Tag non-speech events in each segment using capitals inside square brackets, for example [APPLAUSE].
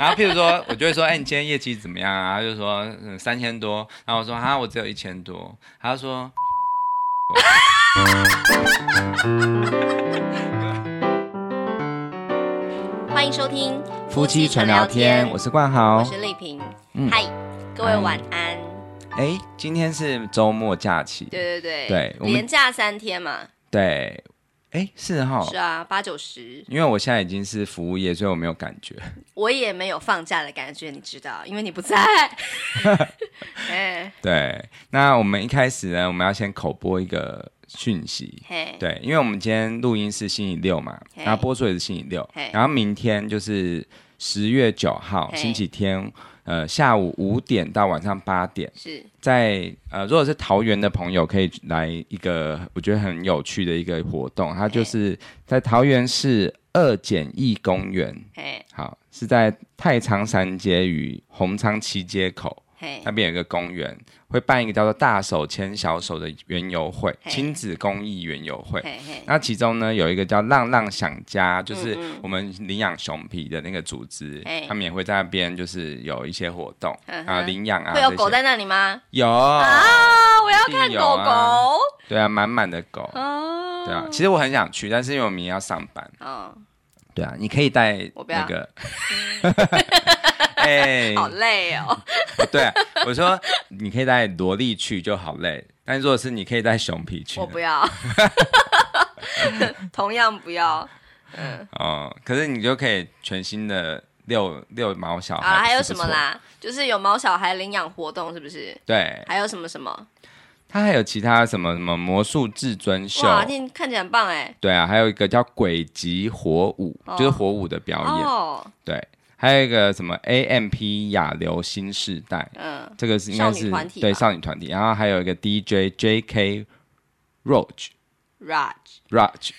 然后譬如说，我就会说，哎、欸，你今天业绩怎么样啊？他就说，嗯，三千多。然后我说，哈，我只有一千多。他就说，[LAUGHS] 欢迎收听夫妻纯聊天，我是冠豪，我是丽萍。嗨、嗯，各位晚安。哎、欸，今天是周末假期，对对对，对，连假三天嘛。对。哎，是哈，是啊，八九十。因为我现在已经是服务业，所以我没有感觉。[LAUGHS] 我也没有放假的感觉，你知道，因为你不在。[LAUGHS] 哎，对，那我们一开始呢，我们要先口播一个讯息。嘿，对，因为我们今天录音是星期六嘛，然后播出也是星期六，然后明天就是十月九号星期天。呃，下午五点到晚上八点，是在呃，如果是桃园的朋友，可以来一个我觉得很有趣的一个活动，它就是在桃园市二简易公园，好，是在太仓三街与红仓七街口。那边有一个公园，会办一个叫做“大手牵小手”的园游会，亲子公益园游会。那其中呢，有一个叫“浪浪想家”，就是我们领养熊皮的那个组织，他们也会在那边就是有一些活动啊，领养啊。会有狗在那里吗？有啊，我要看狗狗。对啊，满满的狗。哦对啊，其实我很想去，但是因为我明天要上班。哦对啊，你可以带那个。[LAUGHS] 哎，好累哦。[LAUGHS] 对啊，我说你可以带萝莉去就好累，但如果是你可以带熊皮去，我不要。同样不要。嗯。哦，可是你就可以全新的遛遛毛小孩。啊，还有什么啦？就是有毛小孩领养活动，是不是？对。还有什么什么？他还有其他什么什么魔术至尊秀？哇，你看起来很棒哎。对啊，还有一个叫鬼级火舞，就是火舞的表演。哦。对。还有一个什么 AMP 亚流新世代，嗯，这个是应该是对少女团体，然后还有一个 DJ JK Roach，Raj。Raj，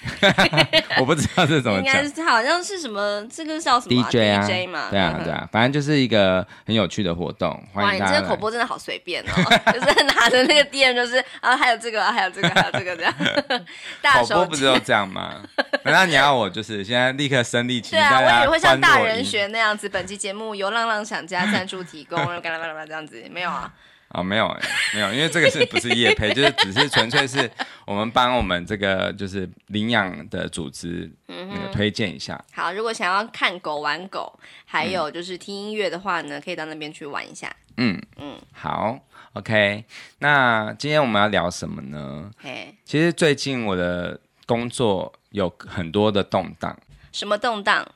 [LAUGHS] 我不知道这是怎么讲，应该是好像是什么，这个叫什么 DJ 啊？DJ 嘛，对啊对啊，反正就是一个很有趣的活动。哇，你这个口播真的好随便哦，[LAUGHS] 就是拿着那个电，就是啊，还有这个，还有这个，还有这个，这样。[LAUGHS] 口播不是都这样吗？难道你要我就是现在立刻身历其境？对啊，我以为会像大人学那样子。本期节目由浪浪想家赞助提供，然后干啦干啦这样子，没有啊。啊、哦，没有，没有，因为这个是不是业配，就是只是纯粹是我们帮我们这个就是领养的组织那个推荐一下。嗯、好，如果想要看狗玩狗，还有就是听音乐的话呢，可以到那边去玩一下。嗯嗯，好，OK。那今天我们要聊什么呢？嘿，其实最近我的工作有很多的动荡。什么动荡？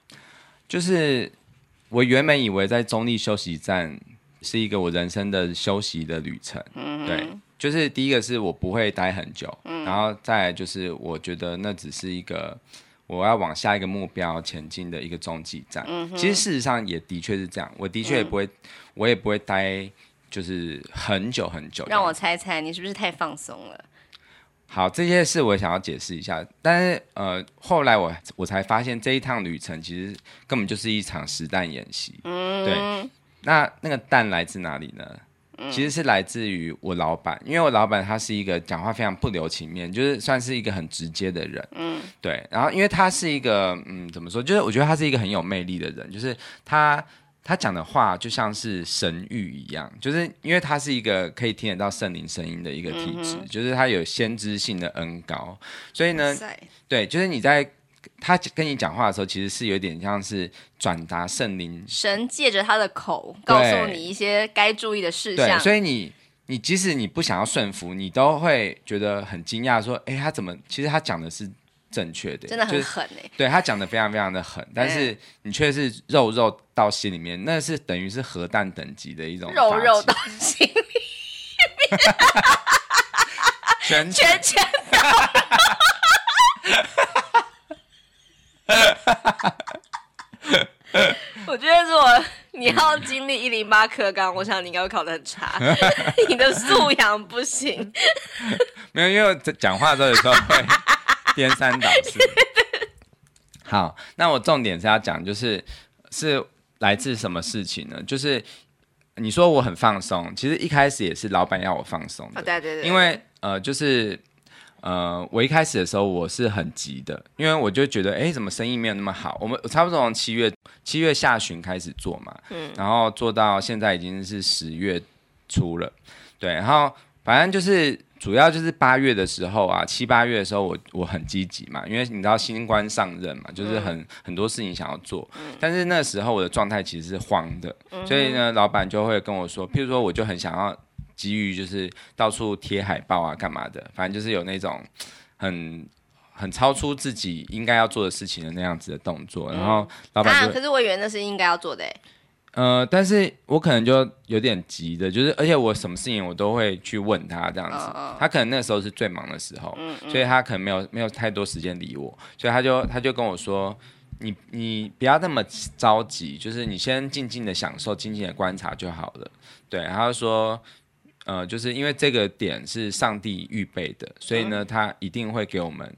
就是我原本以为在中立休息站。是一个我人生的休息的旅程，嗯、对，就是第一个是我不会待很久，嗯、然后再来就是我觉得那只是一个我要往下一个目标前进的一个中继站。嗯、哼其实事实上也的确是这样，我的确也不会，嗯、我也不会待就是很久很久。让我猜猜，你是不是太放松了？好，这些事我想要解释一下，但是呃，后来我我才发现这一趟旅程其实根本就是一场实弹演习，嗯，对。那那个蛋来自哪里呢？嗯、其实是来自于我老板，因为我老板他是一个讲话非常不留情面，就是算是一个很直接的人。嗯，对。然后因为他是一个嗯，怎么说？就是我觉得他是一个很有魅力的人，就是他他讲的话就像是神谕一样，就是因为他是一个可以听得到圣灵声音的一个体质，嗯、就是他有先知性的恩高，所以呢，对，就是你在。他跟你讲话的时候，其实是有点像是转达圣灵，神借着他的口告诉你一些该注意的事项。对，所以你你即使你不想要顺服，你都会觉得很惊讶，说：“哎，他怎么？其实他讲的是正确的，真的很狠哎、欸。”对，他讲的非常非常的狠，但是你却是肉肉到心里面，那是等于是核弹等级的一种肉肉到心里面，全全。[LAUGHS] 我觉得如果你要经历一零八课纲，我想你应该会考得很差，[LAUGHS] 你的素养不行。[LAUGHS] 没有，因为我讲话的时候有时候会颠三倒四。好，那我重点是要讲，就是是来自什么事情呢？就是你说我很放松，其实一开始也是老板要我放松的。哦，对对对，因为呃，就是。呃，我一开始的时候我是很急的，因为我就觉得，哎，怎么生意没有那么好？我们差不多从七月七月下旬开始做嘛，嗯，然后做到现在已经是十月初了，对，然后反正就是主要就是八月的时候啊，七八月的时候我我很积极嘛，因为你知道新官上任嘛，就是很、嗯、很多事情想要做，嗯、但是那时候我的状态其实是慌的，嗯、所以呢，老板就会跟我说，譬如说我就很想要。急于就是到处贴海报啊，干嘛的？反正就是有那种很很超出自己应该要做的事情的那样子的动作。嗯、然后老板可是我以为那是应该要做的。呃，但是我可能就有点急的，就是而且我什么事情我都会去问他这样子。他可能那时候是最忙的时候，嗯嗯所以他可能没有没有太多时间理我，所以他就他就跟我说：“你你不要那么着急，就是你先静静的享受，静静的观察就好了。”对，然后说。呃，就是因为这个点是上帝预备的，所以呢，嗯、他一定会给我们，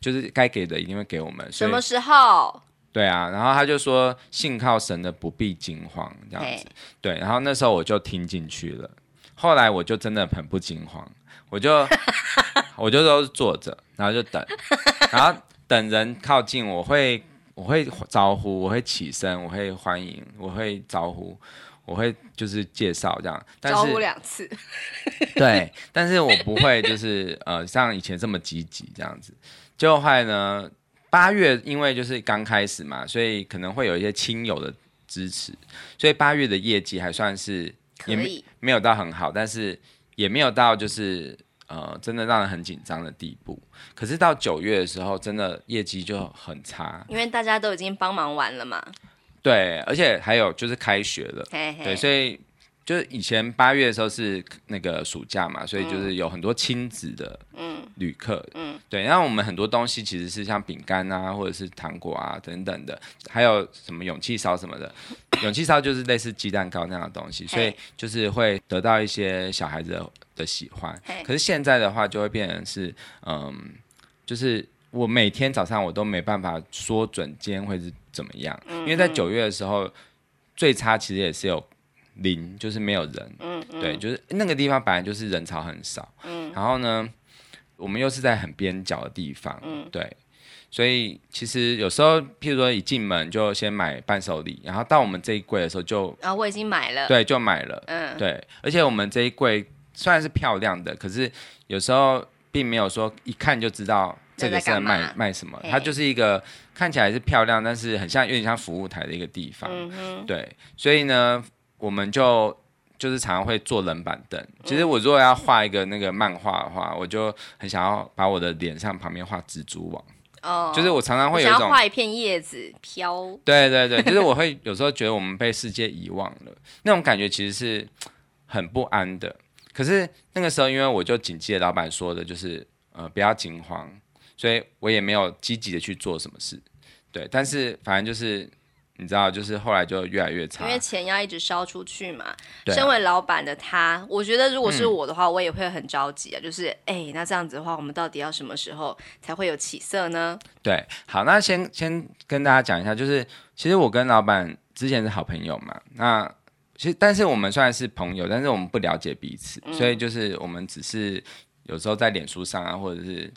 就是该给的一定会给我们。什么时候？对啊，然后他就说：“信靠神的不必惊慌。”这样子。对，然后那时候我就听进去了。后来我就真的很不惊慌，我就 [LAUGHS] 我就都是坐着，然后就等，[LAUGHS] 然后等人靠近，我会我会招呼，我会起身，我会欢迎，我会招呼。我会就是介绍这样，但是招呼两次，[LAUGHS] 对，但是我不会就是呃像以前这么积极这样子。就后来呢，八月因为就是刚开始嘛，所以可能会有一些亲友的支持，所以八月的业绩还算是也没，以没有到很好，但是也没有到就是呃真的让人很紧张的地步。可是到九月的时候，真的业绩就很差，因为大家都已经帮忙完了嘛。对，而且还有就是开学了，嘿嘿对，所以就是以前八月的时候是那个暑假嘛，所以就是有很多亲子的嗯旅客，嗯，对，然后我们很多东西其实是像饼干啊，或者是糖果啊等等的，还有什么勇气烧什么的，勇气烧就是类似鸡蛋糕那样的东西，所以就是会得到一些小孩子的，的喜欢。可是现在的话就会变成是，嗯，就是。我每天早上我都没办法说准今天会是怎么样，嗯、因为在九月的时候最差其实也是有零，就是没有人，嗯嗯、对，就是那个地方本来就是人潮很少，嗯、然后呢，我们又是在很边角的地方，嗯、对，所以其实有时候譬如说一进门就先买伴手礼，然后到我们这一柜的时候就啊、哦、我已经买了，对，就买了，嗯，对，而且我们这一柜虽然是漂亮的，可是有时候并没有说一看就知道。这个是在卖卖什么？它就是一个看起来是漂亮，但是很像有点像服务台的一个地方。对，所以呢，我们就就是常常会坐冷板凳。其实我如果要画一个那个漫画的话，我就很想要把我的脸上旁边画蜘蛛网。哦，就是我常常会有一种画一片叶子飘。对对对，就是我会有时候觉得我们被世界遗忘了，那种感觉其实是很不安的。可是那个时候，因为我就谨记老板说的，就是呃，不要惊慌。所以我也没有积极的去做什么事，对，但是反正就是你知道，就是后来就越来越差，因为钱要一直烧出去嘛。对啊，身为老板的他，我觉得如果是我的话，我也会很着急啊。嗯，就是哎，那这样子的话，我们到底要什么时候才会有起色呢？对，好，那先先跟大家讲一下，就是其实我跟老板之前是好朋友嘛。那其实但是我们虽然是朋友，但是我们不了解彼此，嗯，所以就是我们只是有时候在脸书上啊，或者是。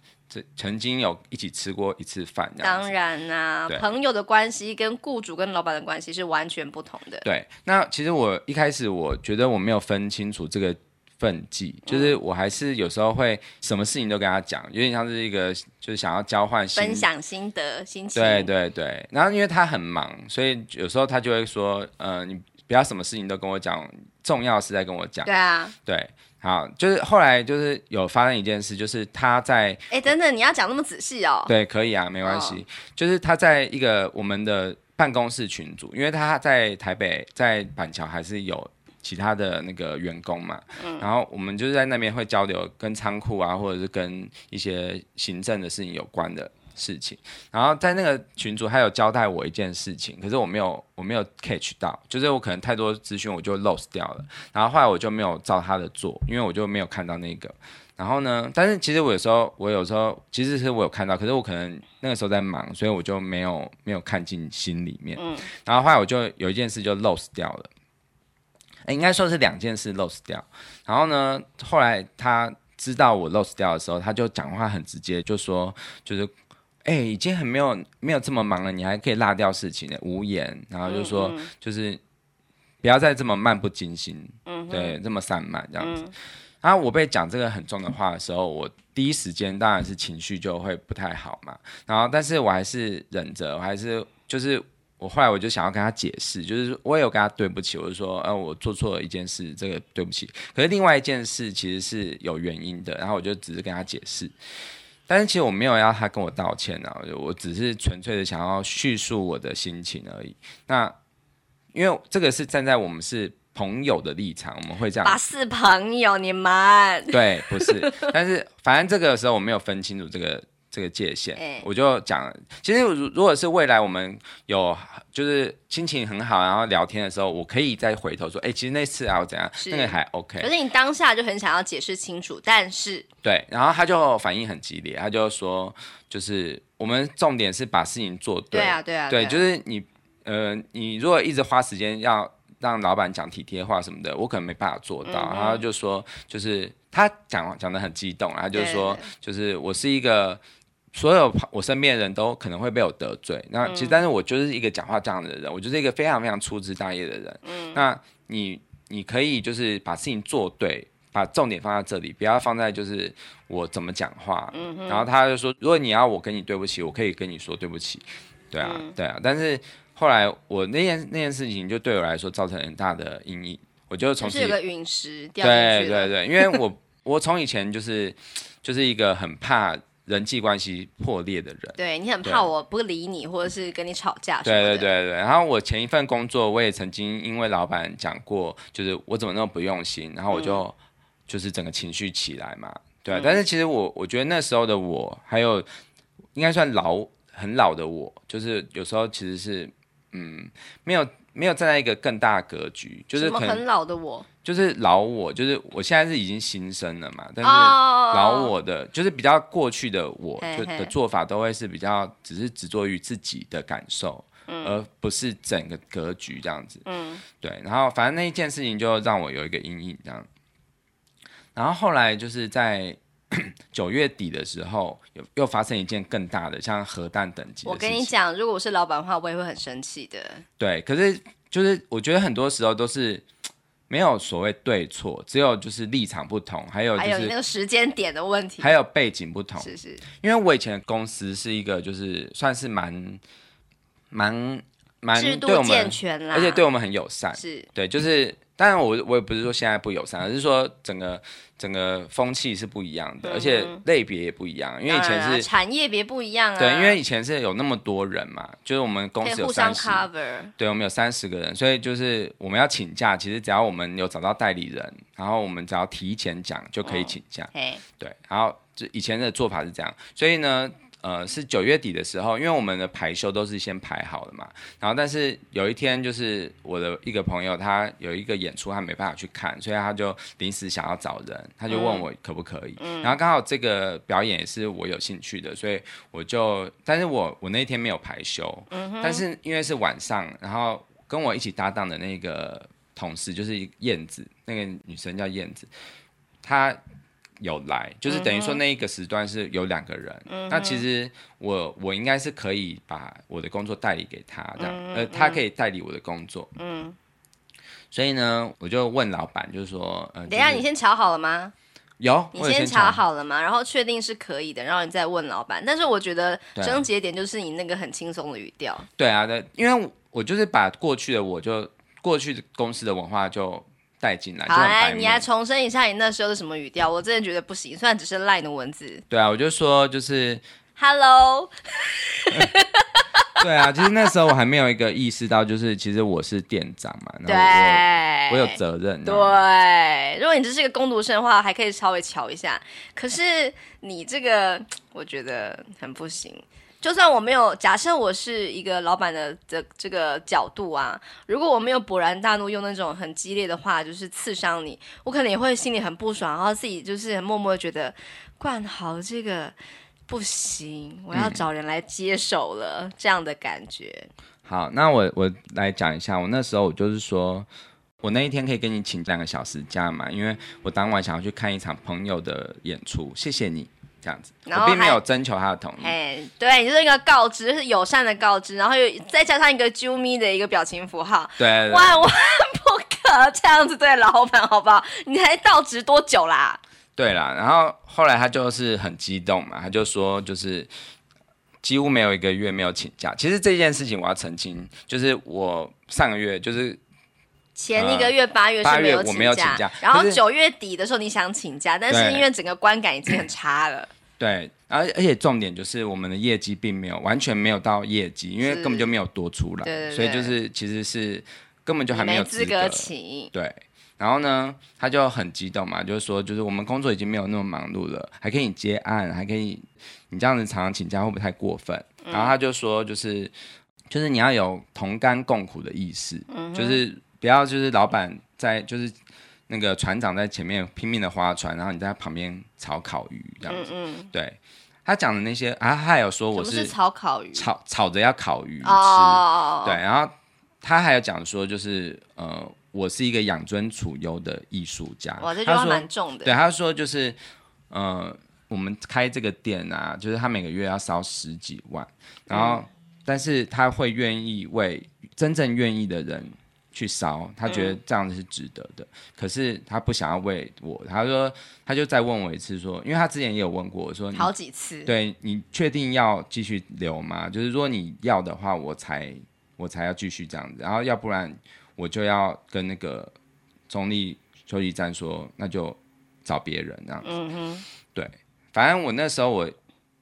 曾经有一起吃过一次饭，当然啦、啊，朋友的关系跟雇主跟老板的关系是完全不同的。对，那其实我一开始我觉得我没有分清楚这个分际，嗯、就是我还是有时候会什么事情都跟他讲，有点像是一个就是想要交换分享心得心情。对对对，然后因为他很忙，所以有时候他就会说，呃，你不要什么事情都跟我讲，重要是在跟我讲。对啊，对。好，就是后来就是有发生一件事，就是他在哎，等等，你要讲那么仔细哦？对，可以啊，没关系。哦、就是他在一个我们的办公室群组，因为他在台北，在板桥还是有其他的那个员工嘛。嗯。然后我们就是在那边会交流，跟仓库啊，或者是跟一些行政的事情有关的。事情，然后在那个群组他有交代我一件事情，可是我没有我没有 catch 到，就是我可能太多资讯我就 lost 掉了，然后后来我就没有照他的做，因为我就没有看到那个，然后呢，但是其实我有时候我有时候其实是我有看到，可是我可能那个时候在忙，所以我就没有没有看进心里面，嗯，然后后来我就有一件事就 lost 掉了，应该说是两件事 lost 掉，然后呢，后来他。知道我 lost 掉的时候，他就讲话很直接，就说就是，哎、欸，已经很没有没有这么忙了，你还可以落掉事情的，无言，然后就说、嗯嗯、就是不要再这么漫不经心，嗯，对，这么散漫这样子。嗯、然后我被讲这个很重的话的时候，我第一时间当然是情绪就会不太好嘛，然后但是我还是忍着，我还是就是。我后来我就想要跟他解释，就是我也有跟他对不起，我就说，呃，我做错了一件事，这个对不起。可是另外一件事其实是有原因的，然后我就只是跟他解释，但是其实我没有要他跟我道歉啊，我只是纯粹的想要叙述我的心情而已。那因为这个是站在我们是朋友的立场，我们会这样，把是朋友你们对，不是，但是反正这个时候我没有分清楚这个。这个界限，欸、我就讲，其实如如果是未来我们有就是心情很好，然后聊天的时候，我可以再回头说，哎、欸，其实那次啊，我怎样，那个还 OK。可是你当下就很想要解释清楚，但是对，然后他就反应很激烈，他就说，就是我们重点是把事情做对，对啊，对啊，对，就是你呃，你如果一直花时间要让老板讲体贴话什么的，我可能没办法做到。嗯嗯，然后就说，就是他讲讲的很激动，他就说，就是我是一个。所有我身边的人都可能会被我得罪，那其实但是我就是一个讲话这样的人，嗯、我就是一个非常非常粗枝大叶的人。嗯，那你你可以就是把事情做对，把重点放在这里，不要放在就是我怎么讲话。嗯哼，然后他就说，如果你要我跟你对不起，我可以跟你说对不起。对啊，嗯、对啊。但是后来我那件那件事情就对我来说造成很大的阴影，我就从是有个陨石掉下去。对对对，因为我 [LAUGHS] 我从以前就是就是一个很怕。人际关系破裂的人，对，你很怕我不理你，或者是跟你吵架。对对对对，然后我前一份工作，我也曾经因为老板讲过，就是我怎么那么不用心，然后我就、嗯、就是整个情绪起来嘛。对，嗯、但是其实我我觉得那时候的我，还有应该算老很老的我，就是有时候其实是嗯没有。没有站在一个更大的格局，就是可能很老的我，就是老我，就是我现在是已经新生了嘛，但是老我的，oh. 就是比较过去的我就的做法都会是比较只是执着于自己的感受，嗯、而不是整个格局这样子。嗯，对。然后反正那一件事情就让我有一个阴影这样。然后后来就是在。[COUGHS] 九月底的时候，又又发生一件更大的，像核弹等级。我跟你讲，如果我是老板的话，我也会很生气的。对，可是就是我觉得很多时候都是没有所谓对错，只有就是立场不同，还有就是还有那个时间点的问题，还有背景不同。是是，因为我以前的公司是一个就是算是蛮蛮蛮制度健全啦，而且对我们很友善。是对，就是。当然，我我也不是说现在不友善，而是说整个整个风气是不一样的，嗯、而且类别也不一样。因为以前是、啊、产业别不一样啊。对，因为以前是有那么多人嘛，就是我们公司有三十，对，我们有三十个人，所以就是我们要请假，其实只要我们有找到代理人，然后我们只要提前讲就可以请假。嗯、对，然后就以前的做法是这样，所以呢。呃，是九月底的时候，因为我们的排休都是先排好了嘛。然后，但是有一天，就是我的一个朋友，他有一个演出，他没办法去看，所以他就临时想要找人，他就问我可不可以。嗯、然后刚好这个表演也是我有兴趣的，所以我就，但是我我那天没有排休，嗯、但是因为是晚上，然后跟我一起搭档的那个同事就是燕子，那个女生叫燕子，她。有来，就是等于说那一个时段是有两个人。嗯、那其实我我应该是可以把我的工作代理给他这样，嗯、呃，他可以代理我的工作。嗯。所以呢，我就问老板，就是说，呃，等一下，你先瞧好了吗？有，你先瞧好了吗？然后确定是可以的，然后你再问老板。但是我觉得症结点就是你那个很轻松的语调。对啊，对，因为我就是把过去的我就过去的公司的文化就。带进来，好，来，你来重申一下你那时候是什么语调？我真的觉得不行，虽然只是 line 的文字。对啊，我就说就是 hello。[LAUGHS] 对啊，其实那时候我还没有一个意识到，就是其实我是店长嘛，[LAUGHS] 然后我，我有责任。对，如果你只是一个工读生的话，还可以稍微瞧一下。可是你这个，我觉得很不行。就算我没有假设我是一个老板的的这个角度啊，如果我没有勃然大怒，用那种很激烈的话就是刺伤你，我可能也会心里很不爽，然后自己就是默默觉得冠豪这个不行，我要找人来接手了，这样的感觉。好，那我我来讲一下，我那时候我就是说，我那一天可以跟你请两个小时假嘛？因为我当晚想要去看一场朋友的演出，谢谢你这样子。然后并没有征求他的同意。哎，对，你就是一个告知，就是友善的告知，然后又再加上一个啾咪的一个表情符号，对，对，对，万万不可这样子对老板，好不好？你还到职多久啦？对啦，然后后来他就是很激动嘛，他就说就是几乎没有一个月没有请假。其实这件事情我要澄清，就是我上个月就是前一个月八月是没有请假，我没有请假，然后九月底的时候你想请假，但是因为整个观感已经很差了。对，而而且重点就是我们的业绩并没有完全没有到业绩，因为根本就没有多出来，对对对，所以就是其实是根本就还没有资格，格请。对。然后呢，他就很激动嘛，就是说，就是我们工作已经没有那么忙碌了，还可以接案，还可以，你这样子常常请假会不会太过分？嗯、然后他就说，就是，就是你要有同甘共苦的意识，嗯、就是不要就是老板在，就是那个船长在前面拼命的划船，然后你在旁边炒烤鱼这样子。嗯嗯对，他讲的那些啊，他还有说我是，是炒烤鱼，炒炒着要烤鱼吃。哦。对，然后他还有讲说，就是呃。我是一个养尊处优的艺术家。哇，这句话蛮重的。对，他说就是，呃，我们开这个店啊，就是他每个月要烧十几万，然后，嗯、但是他会愿意为真正愿意的人去烧，他觉得这样子是值得的。嗯、可是他不想要为我，他说他就再问我一次，说，因为他之前也有问过我说，好几次，对你确定要继续留吗？就是如果你要的话，我才我才要继续这样子，然后要不然。我就要跟那个中立休息站说，那就找别人这样子。嗯哼。对，反正我那时候我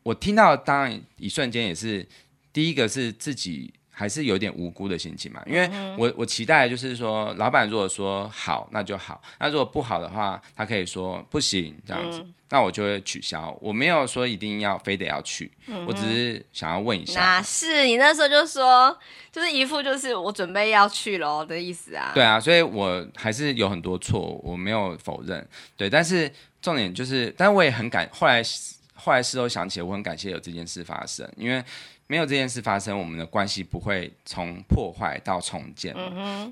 我听到，当然一瞬间也是第一个是自己。还是有点无辜的心情嘛，因为我我期待就是说，老板如果说好，那就好；那如果不好的话，他可以说不行这样子，嗯、那我就会取消。我没有说一定要非得要去，嗯、我只是想要问一下。哪是你那时候就说，就是一副就是我准备要去喽的意思啊？对啊，所以我还是有很多错，我没有否认。对，但是重点就是，但是我也很感，后来后来事后想起来，我很感谢有这件事发生，因为。没有这件事发生，我们的关系不会从破坏到重建。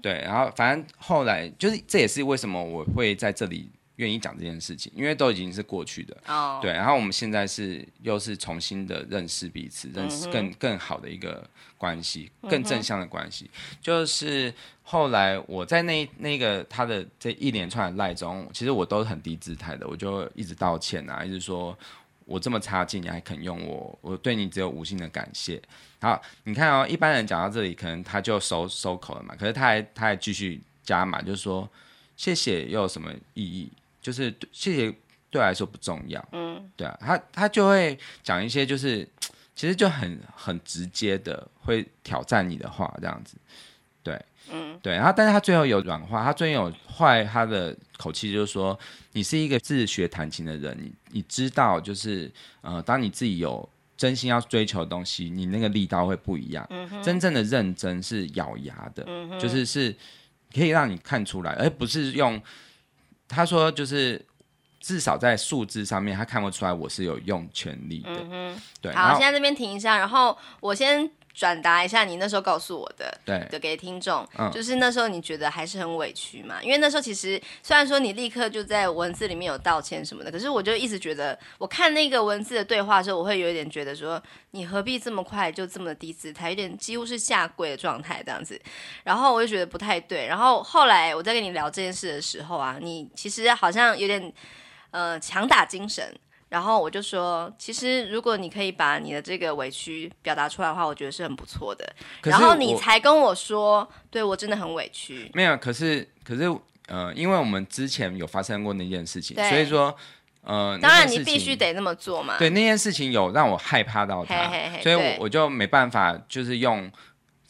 对，然后反正后来就是这也是为什么我会在这里愿意讲这件事情，因为都已经是过去的。哦，对，然后我们现在是又是重新的认识彼此，认识更更好的一个关系，更正向的关系。就是后来我在那那个他的这一连串的赖中，其实我都是很低姿态的，我就一直道歉啊，一直说。我这么差劲，你还肯用我？我对你只有无尽的感谢。好，你看哦，一般人讲到这里，可能他就收收口了嘛。可是他还他还继续加码，就是说谢谢又有什么意义？就是谢谢对我来说不重要。嗯，对啊，他他就会讲一些就是其实就很很直接的会挑战你的话，这样子。对，嗯，对，然后但是他最后有软化，他最后有坏他的口气，就是说你是一个自学弹琴的人，你你知道，就是呃，当你自己有真心要追求的东西，你那个力道会不一样。嗯，真正的认真是咬牙的，嗯，就是是可以让你看出来，而不是用他说就是至少在数字上面，他看不出来我是有用全力的。嗯，对。好，现在这边停一下，然后我先。转达一下你那时候告诉我的，对，的给听众，嗯、就是那时候你觉得还是很委屈嘛？因为那时候其实虽然说你立刻就在文字里面有道歉什么的，可是我就一直觉得，我看那个文字的对话的时候，我会有一点觉得说，你何必这么快就这么低姿态，有点几乎是下跪的状态这样子，然后我就觉得不太对。然后后来我在跟你聊这件事的时候啊，你其实好像有点呃强打精神。然后我就说，其实如果你可以把你的这个委屈表达出来的话，我觉得是很不错的。然后你才跟我说，对我真的很委屈。没有，可是可是呃，因为我们之前有发生过那件事情，所以说呃，当然你必须得那么做嘛。对，那件事情有让我害怕到他，嘿嘿嘿所以我我就没办法，就是用。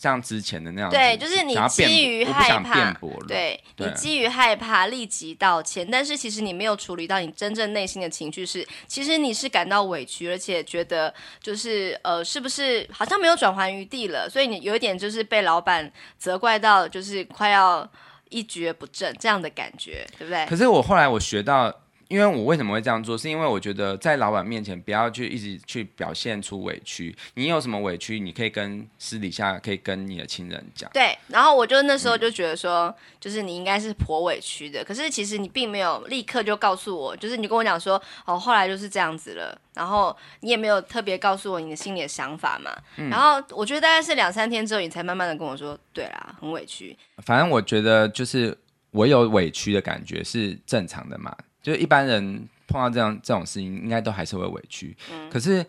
像之前的那样子，对，就是你基于害怕，对，对你基于害怕立即道歉，但是其实你没有处理到你真正内心的情绪是，其实你是感到委屈，而且觉得就是呃，是不是好像没有转圜余地了，所以你有一点就是被老板责怪到，就是快要一蹶不振这样的感觉，对不对？可是我后来我学到。因为我为什么会这样做，是因为我觉得在老板面前不要去一直去表现出委屈。你有什么委屈，你可以跟私底下可以跟你的亲人讲。对，然后我就那时候就觉得说，嗯、就是你应该是颇委屈的，可是其实你并没有立刻就告诉我，就是你跟我讲说，哦，后来就是这样子了，然后你也没有特别告诉我你的心里的想法嘛。嗯、然后我觉得大概是两三天之后，你才慢慢的跟我说，对啦，很委屈。反正我觉得就是我有委屈的感觉是正常的嘛。就是一般人碰到这样这种事情，应该都还是会委屈。嗯、可是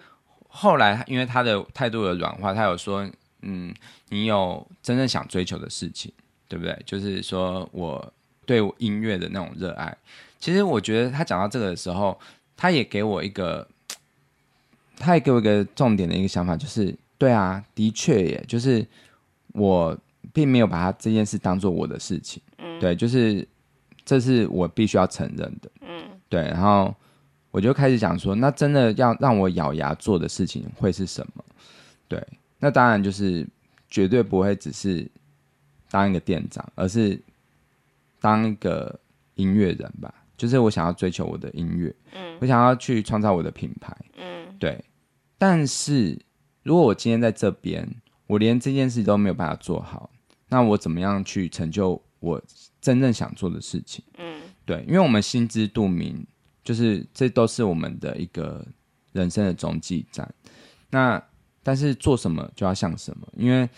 后来，因为他的态度的软化，他有说：“嗯，你有真正想追求的事情，对不对？”就是说我对音乐的那种热爱。其实我觉得他讲到这个的时候，他也给我一个，他也给我一个重点的一个想法，就是对啊，的确也，就是我并没有把他这件事当做我的事情。嗯，对，就是。这是我必须要承认的，嗯，对，然后我就开始讲说，那真的要让我咬牙做的事情会是什么？对，那当然就是绝对不会只是当一个店长，而是当一个音乐人吧。就是我想要追求我的音乐，嗯，我想要去创造我的品牌，嗯，对。但是如果我今天在这边，我连这件事都没有办法做好，那我怎么样去成就我真正想做的事情，嗯，对，因为我们心知肚明，就是这都是我们的一个人生的终极站。那但是做什么就要像什么，因为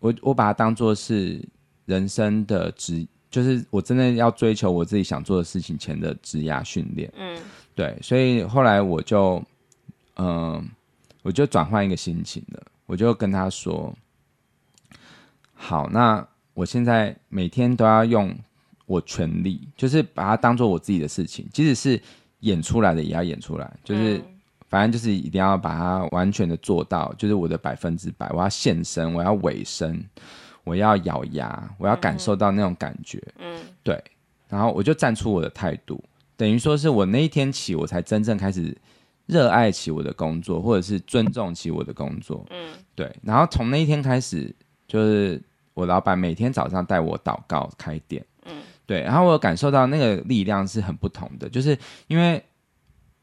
我我把它当做是人生的职，就是我真的要追求我自己想做的事情前的职涯训练，嗯，对，所以后来我就，嗯、呃，我就转换一个心情了，我就跟他说，好，那。我现在每天都要用我全力，就是把它当做我自己的事情，即使是演出来的也要演出来，就是反正就是一定要把它完全的做到，就是我的百分之百，我要现身，我要尾声，我要咬牙，我要感受到那种感觉，嗯，对，然后我就站出我的态度，等于说是我那一天起，我才真正开始热爱起我的工作，或者是尊重起我的工作，嗯，对，然后从那一天开始就是。我老板每天早上带我祷告开店，嗯，对，然后我感受到那个力量是很不同的，就是因为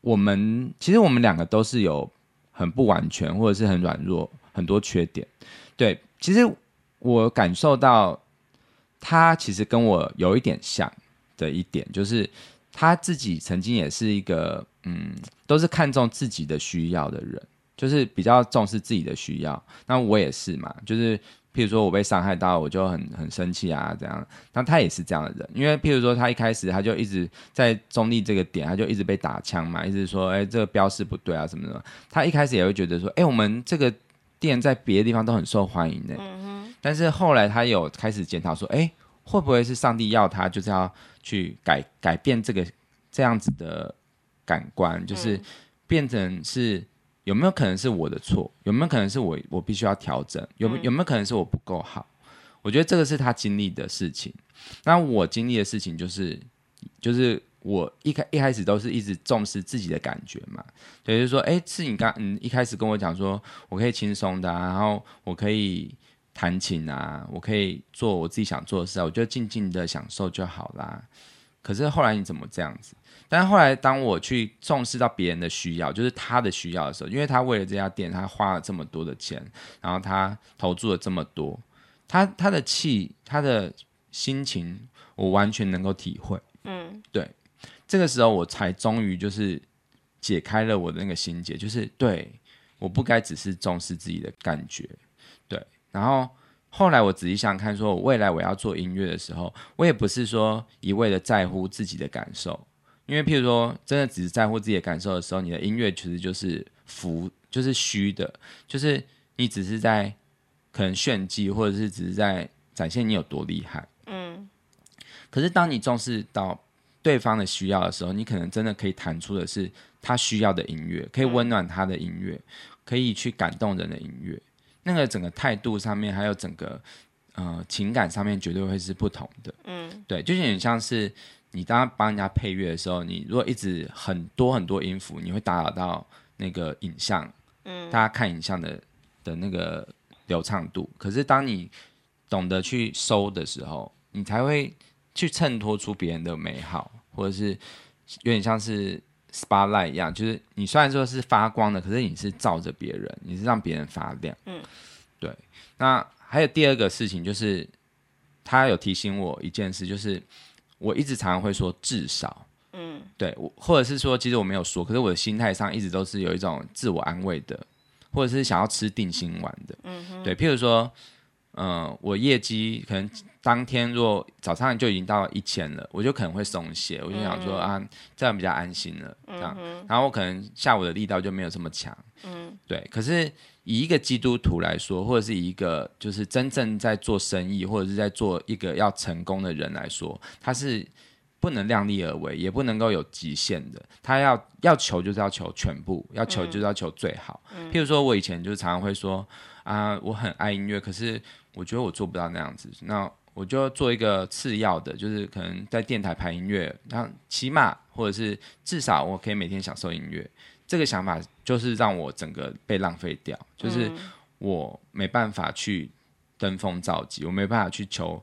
我们其实我们两个都是有很不完全或者是很软弱很多缺点，对，其实我感受到他其实跟我有一点像的一点，就是他自己曾经也是一个嗯，都是看重自己的需要的人，就是比较重视自己的需要，那我也是嘛，就是。譬如说我被伤害到，我就很很生气啊，这样。那他也是这样的人，因为譬如说他一开始他就一直在中立这个点，他就一直被打枪嘛，一直说，哎，这个标示不对啊，什么什么。他一开始也会觉得说，哎，我们这个店在别的地方都很受欢迎的。嗯哼。但是后来他有开始检讨说，哎，会不会是上帝要他就是要去改改变这个这样子的感官，就是变成是。有没有可能是我的错？有没有可能是我我必须要调整？有有没有可能是我不够好？我觉得这个是他经历的事情。那我经历的事情就是，就是我一开一开始都是一直重视自己的感觉嘛。也就是说，哎，是你刚嗯一开始跟我讲说，我可以轻松的啊，然后我可以弹琴啊，我可以做我自己想做的事啊，我就静静的享受就好啦。可是后来你怎么这样子？但后来，当我去重视到别人的需要，就是他的需要的时候，因为他为了这家店，他花了这么多的钱，然后他投注了这么多，他他的气，他的心情，我完全能够体会。嗯，对，这个时候我才终于就是解开了我的那个心结，就是对，我不该只是重视自己的感觉，对。然后后来我仔细想看，说我未来我要做音乐的时候，我也不是说一味的在乎自己的感受。因为，譬如说，真的只是在乎自己的感受的时候，你的音乐其实就是浮，就是虚的，就是你只是在可能炫技，或者是只是在展现你有多厉害。嗯。可是，当你重视到对方的需要的时候，你可能真的可以弹出的是他需要的音乐，可以温暖他的音乐，可以去感动人的音乐。那个整个态度上面，还有整个呃情感上面，绝对会是不同的。嗯。对，就有点像是。你当帮人家配乐的时候，你如果一直很多很多音符，你会打扰到那个影像，嗯，大家看影像的的那个流畅度。可是当你懂得去收的时候，你才会去衬托出别人的美好，或者是有点像是 spotlight 一样，就是你虽然说是发光的，可是你是照着别人，你是让别人发亮。嗯，对。那还有第二个事情就是，他有提醒我一件事，就是我一直常常会说至少。嗯，对，我或者是说，其实我没有说，可是我的心态上一直都是有一种自我安慰的，或者是想要吃定心丸的。嗯哼，对，譬如说，嗯、呃，我业绩可能当天若早上就已经到一千了，我就可能会松懈，我就想说、嗯、啊，这样比较安心了，这样，嗯、然后我可能下午的力道就没有这么强。嗯，对，可是以一个基督徒来说，或者是一个就是真正在做生意，或者是在做一个要成功的人来说，他是。不能量力而为，也不能够有极限的。他要要求就是要求全部，要求就是要求最好。嗯、譬如说，我以前就常常会说啊，我很爱音乐，可是我觉得我做不到那样子。那我就做一个次要的，就是可能在电台排音乐，然后起码或者是至少我可以每天享受音乐。这个想法就是让我整个被浪费掉，就是我没办法去登峰造极，我没办法去求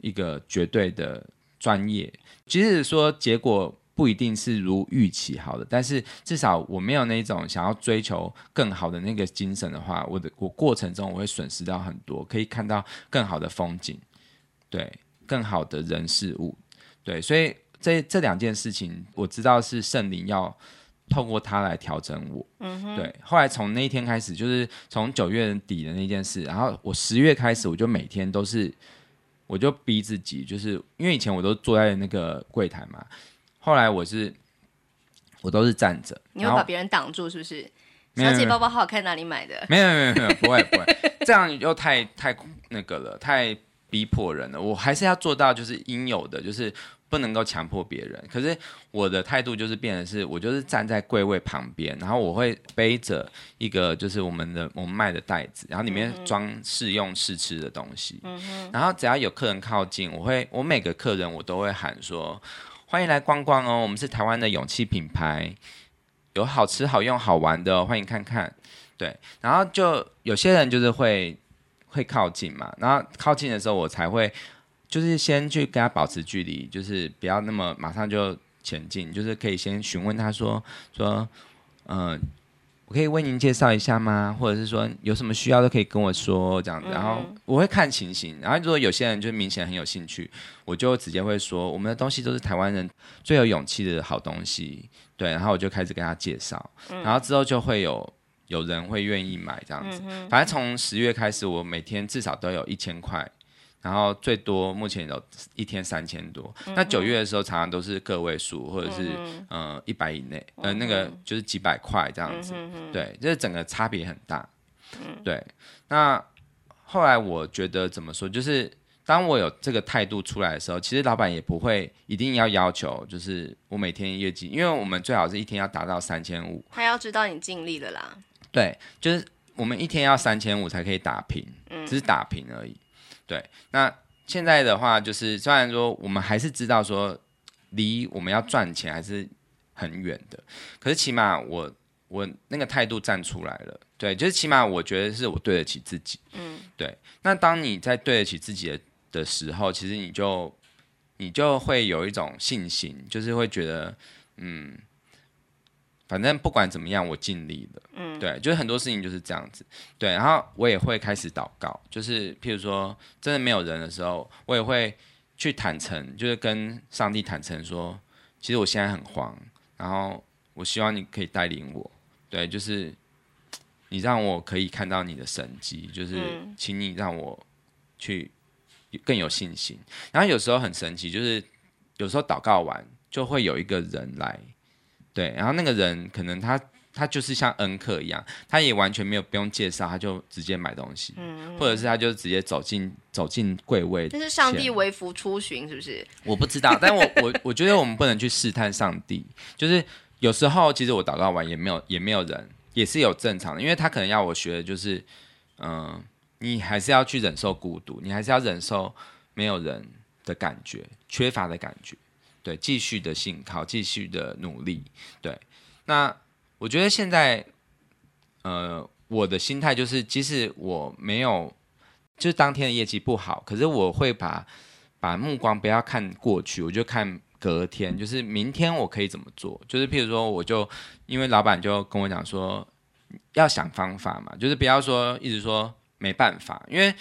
一个绝对的。专业，即使说结果不一定是如预期好的，但是至少我没有那种想要追求更好的那个精神的话，我的我过程中我会损失到很多，可以看到更好的风景，对，更好的人事物，对，所以这这两件事情我知道是圣灵要透过他来调整我，嗯哼，对。后来从那一天开始，就是从九月底的那件事，然后我十月开始，我就每天都是。我就逼自己，就是因为以前我都坐在那个柜台嘛，后来我是我都是站着。你会把别人挡住是不是？小姐包包好好看，哪里买的？[LAUGHS] 没有没有没有，不会不会，这样又太太那个了，太逼迫人了。我还是要做到就是应有的，就是。不能够强迫别人，可是我的态度就是变得是，我就是站在柜位旁边，然后我会背着一个就是我们的我们卖的袋子，然后里面装试用试吃的东西，然后只要有客人靠近，我会我每个客人我都会喊说，欢迎来逛逛哦，我们是台湾的勇气品牌，有好吃好用好玩的哦，欢迎看看，对，然后就有些人就是会会靠近嘛，然后靠近的时候我才会。就是先去跟他保持距离，就是不要那么马上就前进，就是可以先询问他说说，嗯、呃，我可以为您介绍一下吗？或者是说有什么需要都可以跟我说这样子，然后我会看情形，然后如果有些人就明显很有兴趣，我就直接会说我们的东西都是台湾人最有勇气的好东西，对，然后我就开始跟他介绍，然后之后就会有有人会愿意买这样子，反正从十月开始，我每天至少都有一千块。然后最多目前有一天三千多，嗯、那九月的时候常常都是个位数，或者是嗯呃一百以内，呃那个就是几百块这样子，对，就是整个差别很大，嗯、对。那后来我觉得怎么说，就是当我有这个态度出来的时候，其实老板也不会一定要要求，就是我每天业绩，因为我们最好是一天要达到三千五，他要知道你尽力了啦。对，就是我们一天要三千五才可以打平，嗯、只是打平而已。对，那现在的话，就是虽然说我们还是知道说离我们要赚钱还是很远的，可是起码我我那个态度站出来了，对，就是起码我觉得是我对得起自己，嗯，对。那当你在对得起自己的的时候，其实你就你就会有一种信心，就是会觉得，嗯。反正不管怎么样，我尽力了。嗯，对，就是很多事情就是这样子。对，然后我也会开始祷告，就是譬如说真的没有人的时候，我也会去坦诚，就是跟上帝坦诚说，其实我现在很慌，然后我希望你可以带领我。对，就是你让我可以看到你的神迹，就是请你让我去更有信心。然后有时候很神奇，就是有时候祷告完就会有一个人来。对，然后那个人可能他他就是像恩客一样，他也完全没有不用介绍，他就直接买东西，嗯，或者是他就直接走进走进柜位。这是上帝微服出巡，是不是？[LAUGHS] 我不知道，但我我我觉得我们不能去试探上帝，就是有时候其实我祷告完也没有也没有人，也是有正常的，因为他可能要我学的就是，嗯、呃，你还是要去忍受孤独，你还是要忍受没有人的感觉，缺乏的感觉。对，继续的信靠，继续的努力。对，那我觉得现在，呃，我的心态就是，即使我没有，就是当天的业绩不好，可是我会把把目光不要看过去，我就看隔天，就是明天我可以怎么做？就是譬如说，我就因为老板就跟我讲说，要想方法嘛，就是不要说一直说没办法，因为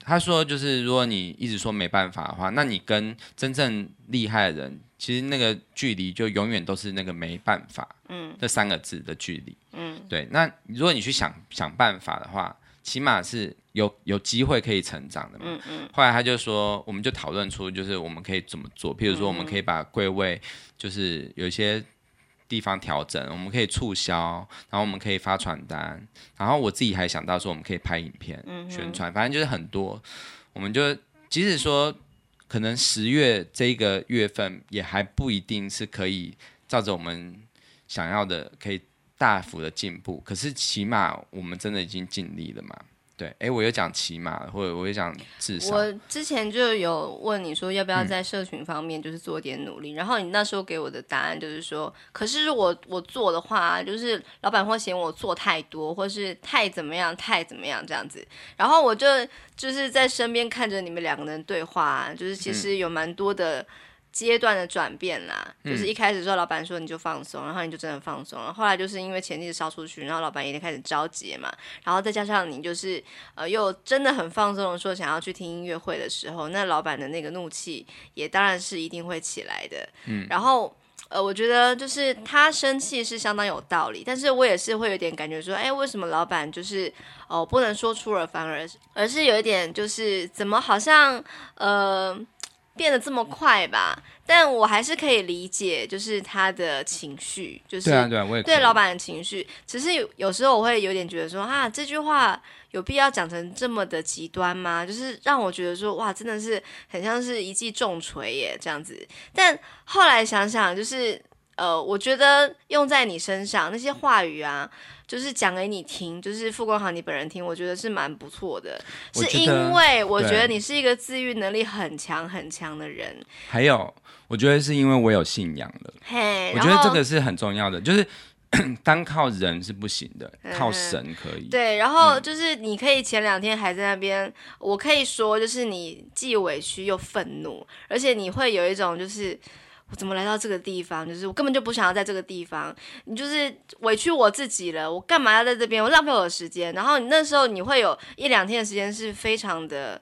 他说就是如果你一直说没办法的话，那你跟真正厉害的人，其实那个距离就永远都是那个没办法，嗯，这三个字的距离，嗯，对。那如果你去想想办法的话，起码是有有机会可以成长的嘛。嗯嗯。后来他就说，我们就讨论出，就是我们可以怎么做。譬如说，我们可以把柜位，就是有一些地方调整，我们可以促销，然后我们可以发传单。然后我自己还想到说，我们可以拍影片宣传。反正就是很多，我们就即使说可能十月这个月份也还不一定是可以照着我们想要的可以。大幅的进步，可是起码我们真的已经尽力了嘛？对，哎，我有讲骑马，或者我有讲智商。我之前就有问你说，要不要在社群方面就是做点努力，嗯、然后你那时候给我的答案就是说，可是如果我做的话，就是老板会嫌我做太多，或是太怎么样，太怎么样这样子。然后我就就是在身边看着你们两个人对话，就是其实有蛮多的。嗯阶段的转变啦，就是一开始时候老板说你就放松，嗯、然后你就真的放松了。后来就是因为钱一直烧出去，然后老板也开始着急嘛，然后再加上你就是呃又真的很放松的说想要去听音乐会的时候，那老板的那个怒气也当然是一定会起来的。嗯，然后呃我觉得就是他生气是相当有道理，但是我也是会有点感觉说，哎，为什么老板就是哦、呃、不能说出尔反尔，而是有一点就是怎么好像呃。变得这么快吧，但我还是可以理解，就是他的情绪，就是对啊，对啊，我也对老板的情绪。只是有有时候我会有点觉得说，啊，这句话有必要讲成这么的极端吗？就是让我觉得说，哇，真的是很像是一记重锤耶，这样子。但后来想想，就是呃，我觉得用在你身上那些话语啊。就是讲给你听，就是傅光豪你本人听，我觉得是蛮不错的，是因为我觉得你是一个自愈能力很强很强的人。还有，我觉得是因为我有信仰了。嘿，我觉得这个是很重要的，就是 [COUGHS] 单靠人是不行的，靠神可以。对，然后就是你可以前两天还在那边，我可以说就是你既委屈又愤怒，而且你会有一种就是。我怎么来到这个地方？就是我根本就不想要在这个地方。你就是委屈我自己了。我干嘛要在这边？我浪费我的时间。然后你那时候你会有一两天的时间是非常的，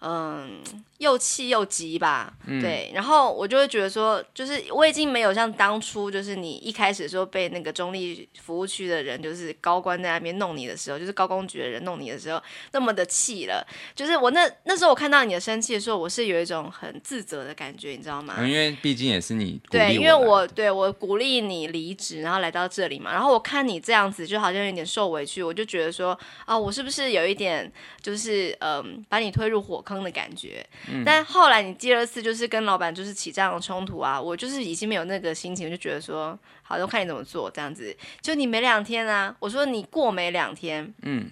嗯。又气又急吧，嗯、对，然后我就会觉得说，就是我已经没有像当初，就是你一开始说被那个中立服务区的人，就是高官在那边弄你的时候，就是高公局的人弄你的时候，那么的气了。就是我那那时候我看到你的生气的时候，我是有一种很自责的感觉，你知道吗？因为毕竟也是你对，因为我对我鼓励你离职，然后来到这里嘛，然后我看你这样子，就好像有点受委屈，我就觉得说啊，我是不是有一点就是嗯，把你推入火坑的感觉？但后来你第二次就是跟老板就是起这样的冲突啊，我就是已经没有那个心情，我就觉得说，好，都看你怎么做这样子。就你没两天啊，我说你过没两天，嗯，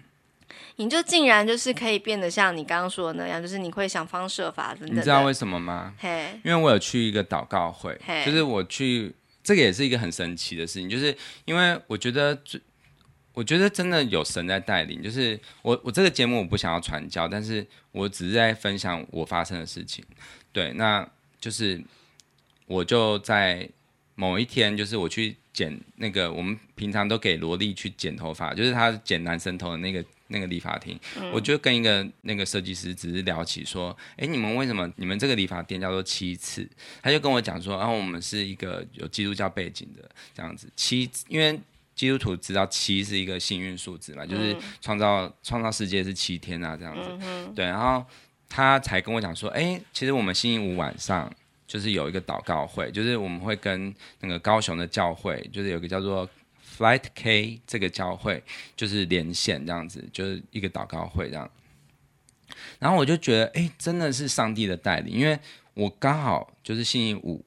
你就竟然就是可以变得像你刚刚说的那样，就是你会想方设法等等。你知道为什么吗？嘿，因为我有去一个祷告会，就是我去，这个也是一个很神奇的事情，就是因为我觉得最。我觉得真的有神在带领，就是我我这个节目我不想要传教，但是我只是在分享我发生的事情。对，那就是我就在某一天，就是我去剪那个我们平常都给萝莉去剪头发，就是她剪男生头的那个那个理发厅，嗯、我就跟一个那个设计师只是聊起说，哎，你们为什么你们这个理发店叫做七次？他就跟我讲说，啊、我们是一个有基督教背景的这样子，七因为。基督徒知道七是一个幸运数字嘛，嗯、就是创造创造世界是七天啊，这样子。嗯、对，然后他才跟我讲说，哎，其实我们星期五晚上就是有一个祷告会，就是我们会跟那个高雄的教会，就是有个叫做 Flight K 这个教会，就是连线这样子，就是一个祷告会这样。然后我就觉得，哎，真的是上帝的带领，因为我刚好就是星期五，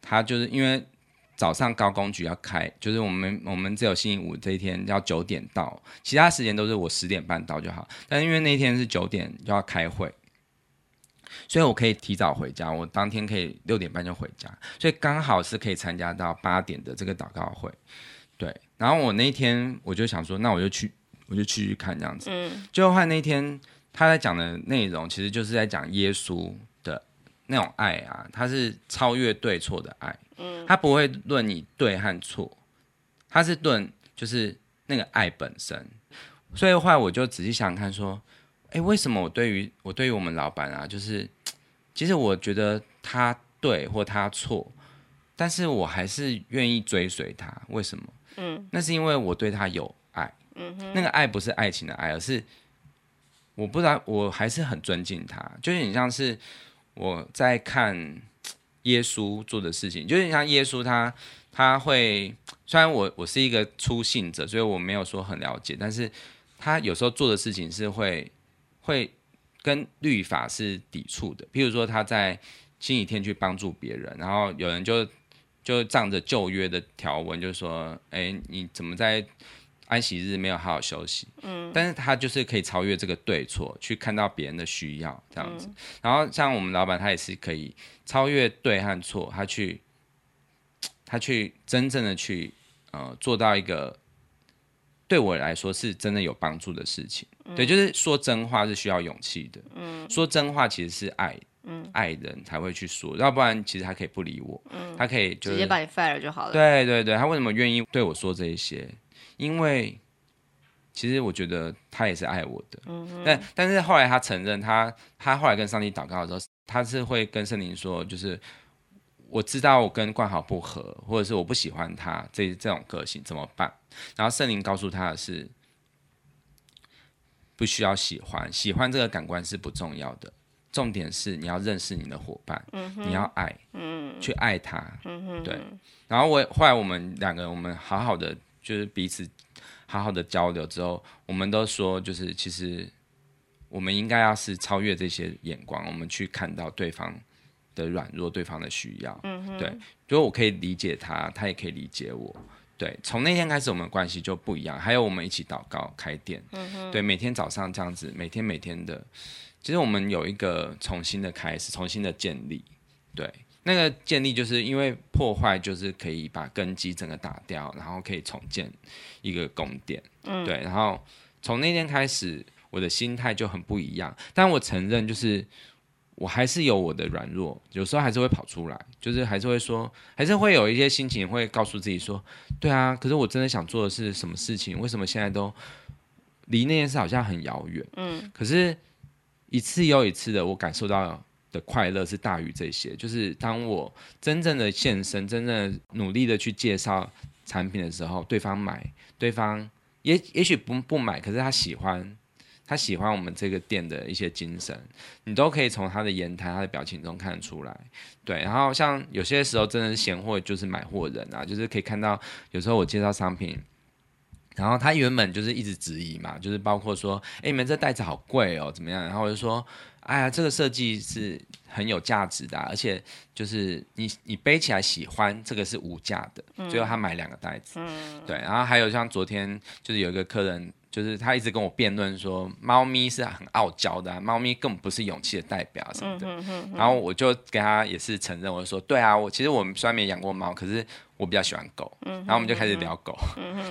他就是因为。早上高工局要开，就是我们我们只有星期五这一天要九点到，其他时间都是我十点半到就好。但因为那天是九点就要开会，所以我可以提早回家，我当天可以六点半就回家，所以刚好是可以参加到八点的这个祷告会。对，然后我那天我就想说，那我就去，我就去看这样子。嗯，最后换那天他在讲的内容，其实就是在讲耶稣的那种爱啊，它是超越对错的爱，嗯，它不会论你对和错，它是论就是那个爱本身。所以后来我就仔细想想看，说，哎，为什么我对于我对于我们老板啊，就是其实我觉得他对或他错，但是我还是愿意追随他，为什么？嗯，那是因为我对他有爱，嗯哼，那个爱不是爱情的爱，而是我不知道，我还是很尊敬他，就有点像是我在看耶稣做的事情，就是像耶稣他他会，虽然我我是一个初信者，所以我没有说很了解，但是。他有时候做的事情是会会跟律法是抵触的，譬如说他在星期天去帮助别人，然后有人就就仗着旧约的条文，就说：“哎，你怎么在安息日没有好好休息？”嗯，但是他就是可以超越这个对错，去看到别人的需要这样子。嗯、然后像我们老板，他也是可以超越对和错，他去他去真正的去呃做到一个。对我来说是真的有帮助的事情，嗯、对，就是说真话是需要勇气的。嗯，说真话其实是爱，嗯，爱人才会去说，要不然其实他可以不理我，嗯，他可以、就是、直接把你 fire 就好了。对对对，他为什么愿意对我说这一些？因为其实我觉得他也是爱我的。嗯，但但是后来他承认他，他他后来跟上帝祷告的时候，他是会跟圣灵说，就是。我知道我跟冠豪不合，或者是我不喜欢他这这种个性怎么办？然后圣灵告诉他的是，不需要喜欢，喜欢这个感官是不重要的，重点是你要认识你的伙伴，嗯、你要爱，嗯、去爱他，嗯、哼对。然后我后来我们两个人，我们好好的就是彼此好好的交流之后，我们都说，就是其实我们应该要是超越这些眼光，我们去看到对方。的软弱，对方的需要，嗯哼，对，就我可以理解他，他也可以理解我，对，从那天开始，我们关系就不一样。还有我们一起祷告、开店，嗯哼，对，每天早上这样子，每天每天的，其实我们有一个重新的开始，重新的建立，对，那个建立就是因为破坏，就是可以把根基整个打掉，然后可以重建一个宫殿，嗯，对，然后从那天开始，我的心态就很不一样，但我承认就是。我还是有我的软弱，有时候还是会跑出来，就是还是会说，还是会有一些心情会告诉自己说，对啊，可是我真的想做的是什么事情？为什么现在都离那件事好像很遥远？嗯，可是一次又一次的，我感受到的快乐是大于这些。就是当我真正的献身，真正的努力的去介绍产品的时候，对方买，对方也也许不不买，可是他喜欢。他喜欢我们这个店的一些精神，你都可以从他的言谈、他的表情中看得出来。对，然后像有些时候真的是闲货就是买货人啊，就是可以看到有时候我介绍商品，然后他原本就是一直质疑嘛，就是包括说，哎，你们这袋子好贵哦，怎么样？然后我就说，哎呀，这个设计是很有价值的啊，而且就是你你背起来喜欢，这个是无价的。最后他买两个袋子，嗯，对，然后还有像昨天就是有一个客人。就是他一直跟我辩论说，猫咪是很傲娇的，啊，猫咪根本不是勇气的代表什么的。嗯、哼哼哼，然后我就跟他也是承认，我就说，对啊，我其实我们虽然没养过猫，可是我比较喜欢狗。然后我们就开始聊狗，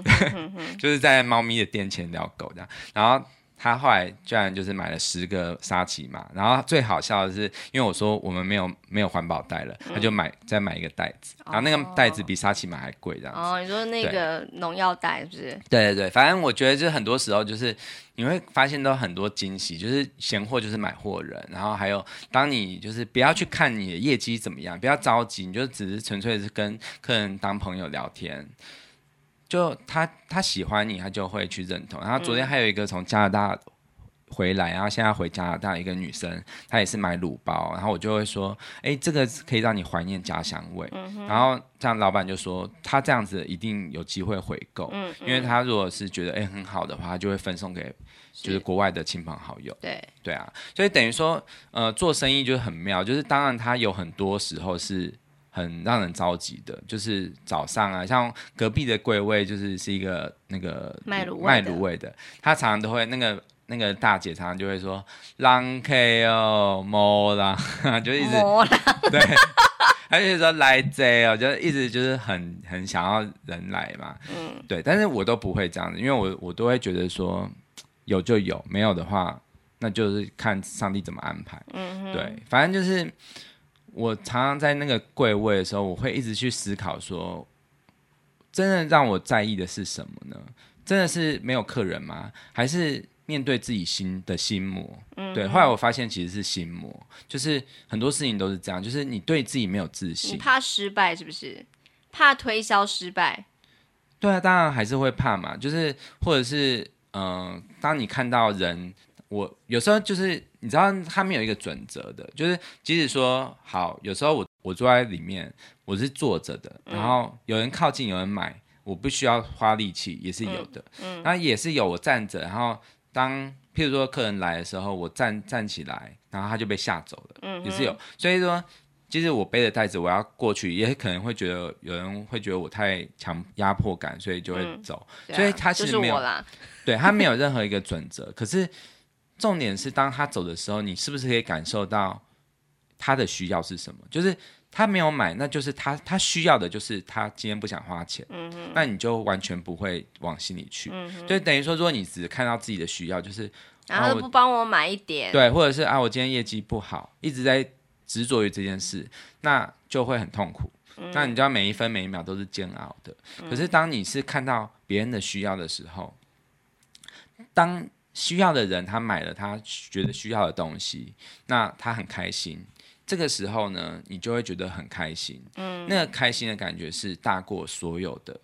[LAUGHS] 就是在猫咪的店前聊狗这样，然后。他后来居然就是买了十个沙琪玛，然后最好笑的是，因为我说我们没有没有环保袋了，嗯、他就买再买一个袋子，然后那个袋子比沙琪玛还贵，这样子。哦，你说那个农药袋是不是？对对对，反正我觉得就很多时候就是你会发现到很多惊喜，就是闲货就是买货人，然后还有当你就是不要去看你的业绩怎么样，不要着急，你就只是纯粹是跟客人当朋友聊天。就他他喜欢你，他就会去认同。然后昨天还有一个从加拿大回来，然后现在回加拿大一个女生，她也是买卤包，然后我就会说，哎，这个可以让你怀念家乡味。嗯、然后这样老板就说，他这样子一定有机会回购，嗯嗯、因为他如果是觉得哎很好的话，他就会分送给就是国外的亲朋好友。对对啊，所以等于说，呃，做生意就是很妙，就是当然他有很多时候是。很让人着急的，就是早上啊，像隔壁的柜位，就是是一个那个卖卤卖卤味的，他常常都会那个那个大姐常常就会说，让 K 哦，莫啦，[LAUGHS] 就一直 [LAUGHS] 对，他就说来这哦，就一直就是很很想要人来嘛，嗯，对，但是我都不会这样子，因为我我都会觉得说有就有，没有的话，那就是看上帝怎么安排，嗯，对，反正就是。我常常在那个柜位的时候，我会一直去思考说，真的让我在意的是什么呢？真的是没有客人吗？还是面对自己心的心魔？嗯、对，后来我发现其实是心魔，就是很多事情都是这样，就是你对自己没有自信，你怕失败是不是？怕推销失败？对啊，当然还是会怕嘛，就是或者是嗯、呃，当你看到人。我有时候就是你知道他们有一个准则的，就是即使说好，有时候我我坐在里面，我是坐着的，然后有人靠近，有人买，我不需要花力气，也是有的。嗯，那也是有我站着，然后当譬如说客人来的时候，我站站起来，然后他就被吓走了，嗯，也是有。所以说，其实我背着袋子，我要过去，也可能会觉得有人会觉得我太强压迫感，所以就会走。所以他其实没有，对他没有任何一个准则，可是。重点是，当他走的时候，你是不是可以感受到他的需要是什么？就是他没有买，那就是他他需要的就是他今天不想花钱，嗯哼，那你就完全不会往心里去，嗯，就等于说，如果你只看到自己的需要，就是然后不帮我买一点，对，或者是啊，我今天业绩不好，一直在执着于这件事，那就会很痛苦。嗯、那你知道每一分每一秒都是煎熬的。嗯、可是当你是看到别人的需要的时候，当需要的人，他买了他觉得需要的东西，那他很开心。这个时候呢，你就会觉得很开心。嗯，那个开心的感觉是大过所有的，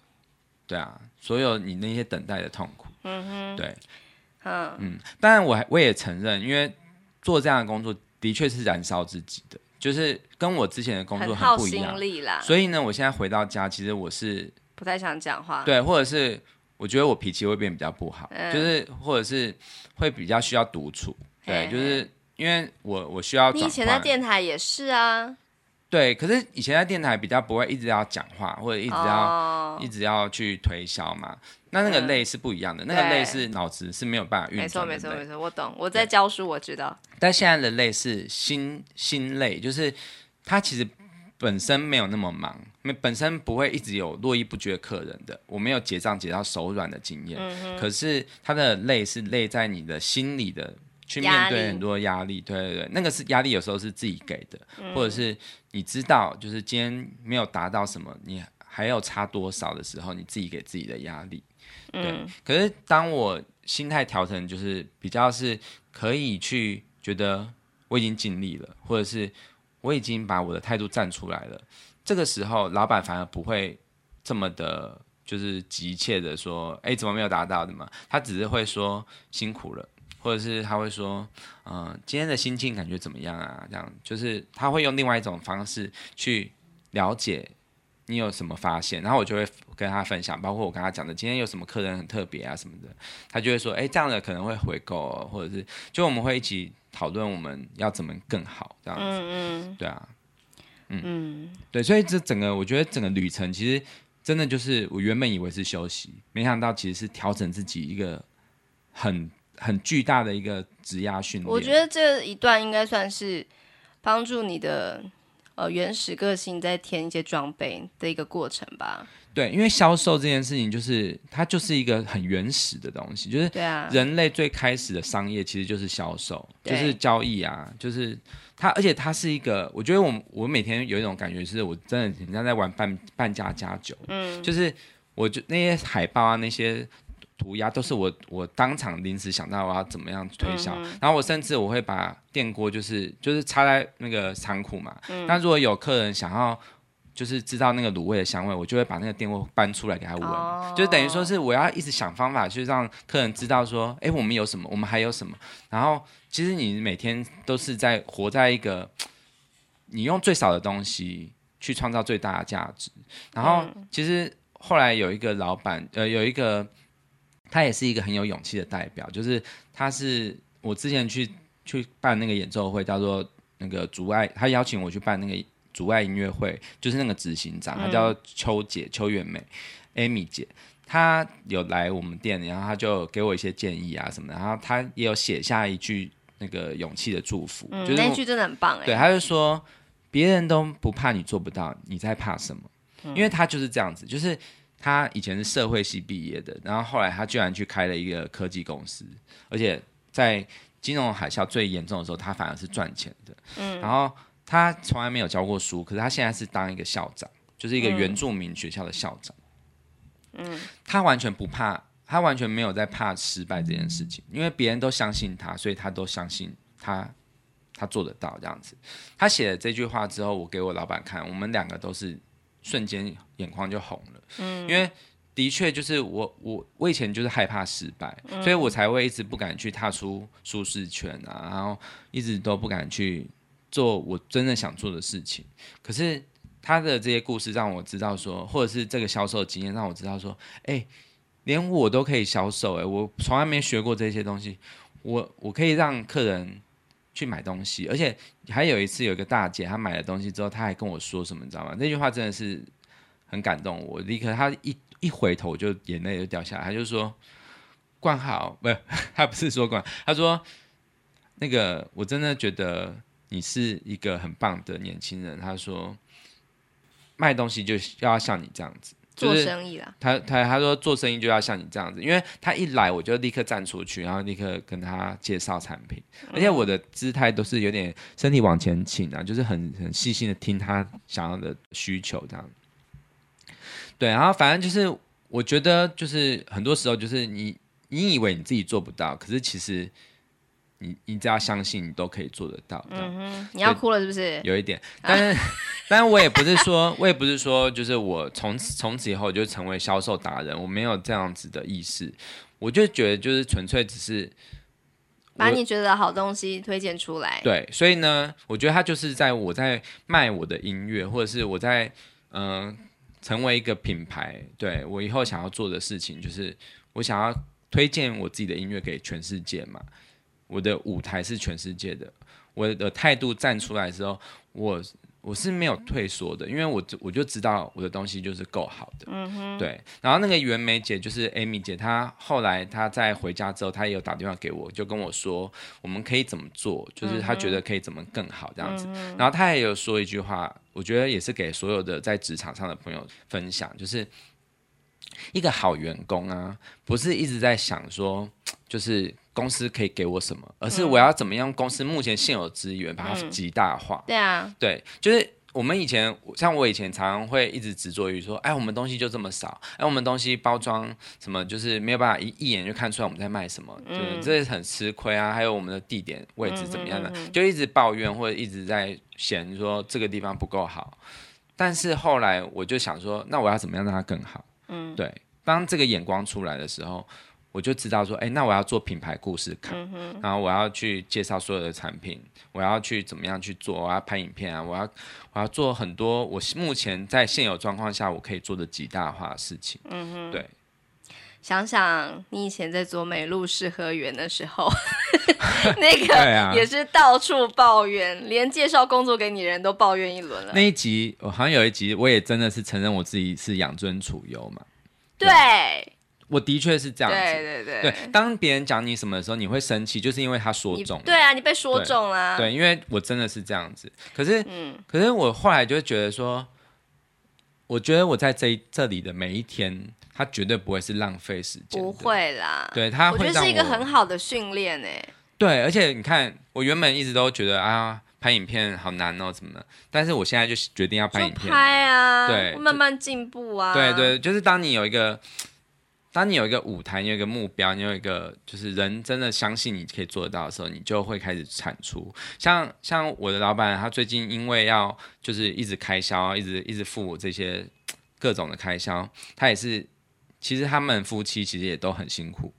对啊，所有你那些等待的痛苦。嗯哼，对，嗯嗯。当然，我我也承认，因为做这样的工作的确是燃烧自己的，就是跟我之前的工作很不一样。所以呢，我现在回到家，其实我是不太想讲话。对，或者是。我觉得我脾气会变比较不好，嗯、就是或者是会比较需要独处，对，就是因为我我需要。你以前在电台也是啊。对，可是以前在电台比较不会一直要讲话，或者一直要、哦、一直要去推销嘛。那那个累是不一样的，嗯、那个累是脑子是没有办法运。没错没错没错，我懂。我在教书，我知道。但现在的累是心心累，就是他其实。本身没有那么忙，没本身不会一直有络绎不绝客人的，我没有结账结到手软的经验。可是他的累是累在你的心里的，去面对很多压力。对对对，那个是压力，有时候是自己给的，嗯、或者是你知道，就是今天没有达到什么，你还有差多少的时候，你自己给自己的压力。对。嗯、可是当我心态调成，就是比较是可以去觉得我已经尽力了，或者是。我已经把我的态度站出来了，这个时候老板反而不会这么的，就是急切的说，哎，怎么没有达到的嘛？他只是会说辛苦了，或者是他会说，嗯、今天的心情感觉怎么样啊？这样就是他会用另外一种方式去了解你有什么发现，然后我就会跟他分享，包括我跟他讲的今天有什么客人很特别啊什么的，他就会说，哎，这样的可能会回购、或者是就我们会一起。讨论我们要怎么更好，这样子，嗯嗯，对啊，嗯。嗯，对，所以这整个我觉得整个旅程其实真的就是我原本以为是休息，没想到其实是调整自己一个很很巨大的一个职压训练。我觉得这一段应该算是帮助你的呃原始个性再添一些装备的一个过程吧。对，因为销售这件事情，就是它就是一个很原始的东西，就是人类最开始的商业其实就是销售，就是交易啊，就是它，而且它是一个，我觉得我我每天有一种感觉，是我真的很像在玩半半价加酒，嗯，就是我就那些海报啊，那些涂鸦都是我我当场临时想到我要怎么样推销，嗯、然后我甚至我会把电锅就是就是插在那个仓库嘛，嗯、那如果有客人想要。就是知道那个卤味的香味，我就会把那个电锅搬出来给他闻，oh. 就是等于说是我要一直想方法去让客人知道说，哎，我们有什么，我们还有什么。然后其实你每天都是在活在一个，你用最少的东西去创造最大的价值。然后其实后来有一个老板，呃，有一个他也是一个很有勇气的代表，就是他是我之前去去办那个演奏会，叫做那个阻碍，他邀请我去办那个。阻碍音乐会就是那个执行长，他叫邱姐邱元美，Amy 姐，她有来我们店里，然后她就给我一些建议啊什么的，然后她也有写下一句那个勇气的祝福，嗯、就是那句真的很棒哎。对，他就说别人都不怕你做不到，你在怕什么？嗯、因为他就是这样子，就是她以前是社会系毕业的，然后后来他居然去开了一个科技公司，而且在金融海啸最严重的时候，他反而是赚钱的。嗯，然后。他从来没有教过书，可是他现在是当一个校长，就是一个原住民学校的校长。嗯，他完全不怕，他完全没有在怕失败这件事情，因为别人都相信他，所以他都相信他，他做得到这样子。他写了这句话之后，我给我老板看，我们两个都是瞬间眼眶就红了。嗯，因为的确就是我我我以前就是害怕失败，所以我才会一直不敢去踏出舒适圈啊，然后一直都不敢去做我真正想做的事情。可是。他的这些故事让我知道说，或者是这个销售经验让我知道说，哎，连我都可以销售，哎，我从来没学过这些东西，我我可以让客人去买东西，而且还有一次有一个大姐，她买了东西之后，她还跟我说什么，你知道吗？那句话真的是很感动我，立刻她一一回头就眼泪就掉下来，她就说，冠豪，不是，[LAUGHS] 她不是说冠，她说那个我真的觉得你是一个很棒的年轻人，她说。卖东西就要像你这样子，做生意啦。他他他说做生意就要像你这样子，因为他一来我就立刻站出去，然后立刻跟他介绍产品，而且我的姿态都是有点身体往前倾啊，就是很很细心的听他想要的需求这样。对，然后反正就是我觉得就是很多时候就是你你以为你自己做不到，可是其实。你你只要相信，你都可以做得到。嗯哼，你要哭了是不是？有一点，但是，[LAUGHS] 但是我也不是说，我也不是说，就是我从此从此以后就成为销售达人，我没有这样子的意思。我就觉得，就是纯粹只是把你觉得好东西推荐出来。对，所以呢，我觉得他就是在我在卖我的音乐，或者是我在嗯、呃、成为一个品牌。对，我以后想要做的事情，就是我想要推荐我自己的音乐给全世界嘛。我的舞台是全世界的，我的态度站出来的时候，我我是没有退缩的，因为我我就知道我的东西就是够好的，嗯哼，对。然后那个袁梅姐就是 Amy 姐，她后来她在回家之后，她也有打电话给我，就跟我说我们可以怎么做，就是她觉得可以怎么更好这样子。然后她也有说一句话，我觉得也是给所有的在职场上的朋友分享，就是一个好员工啊，不是一直在想说就是。公司可以给我什么？而是我要怎么样？公司目前现有资源把它极大化。对啊，对，就是我们以前，像我以前常常会一直执着于说，哎，我们东西就这么少，哎，我们东西包装什么，就是没有办法一一眼就看出来我们在卖什么，对，这是很吃亏啊。还有我们的地点位置怎么样的，就一直抱怨或者一直在嫌说这个地方不够好。但是后来我就想说，那我要怎么样让它更好？嗯，对，当这个眼光出来的时候。我就知道说，哎，那我要做品牌故事卡，嗯、然后我要去介绍所有的产品，我要去怎么样去做，我要拍影片啊，我要我要做很多我目前在现有状况下我可以做的极大化的事情。嗯哼，对。想想你以前在做美露四合园的时候，[LAUGHS] 那个也是到处抱怨，啊、连介绍工作给你的人都抱怨一轮了。那一集我好像有一集，我也真的是承认我自己是养尊处优嘛。对。对我的确是这样子，对对对。对，当别人讲你什么的时候，你会生气，就是因为他说中了。对啊，你被说中了。对，因为我真的是这样子。可是，嗯，可是我后来就觉得说，我觉得我在这这里的每一天，他绝对不会是浪费时间。不会啦。对他会，我觉得是一个很好的训练诶。对，而且你看，我原本一直都觉得啊，拍影片好难哦，怎么的？但是我现在就决定要拍影片，拍啊，对，慢慢进步啊。对对，就是当你有一个。当你有一个舞台，你有一个目标，你有一个就是人真的相信你可以做得到的时候，你就会开始产出。像像我的老板，他最近因为要就是一直开销，一直一直付这些各种的开销，他也是，其实他们夫妻其实也都很辛苦。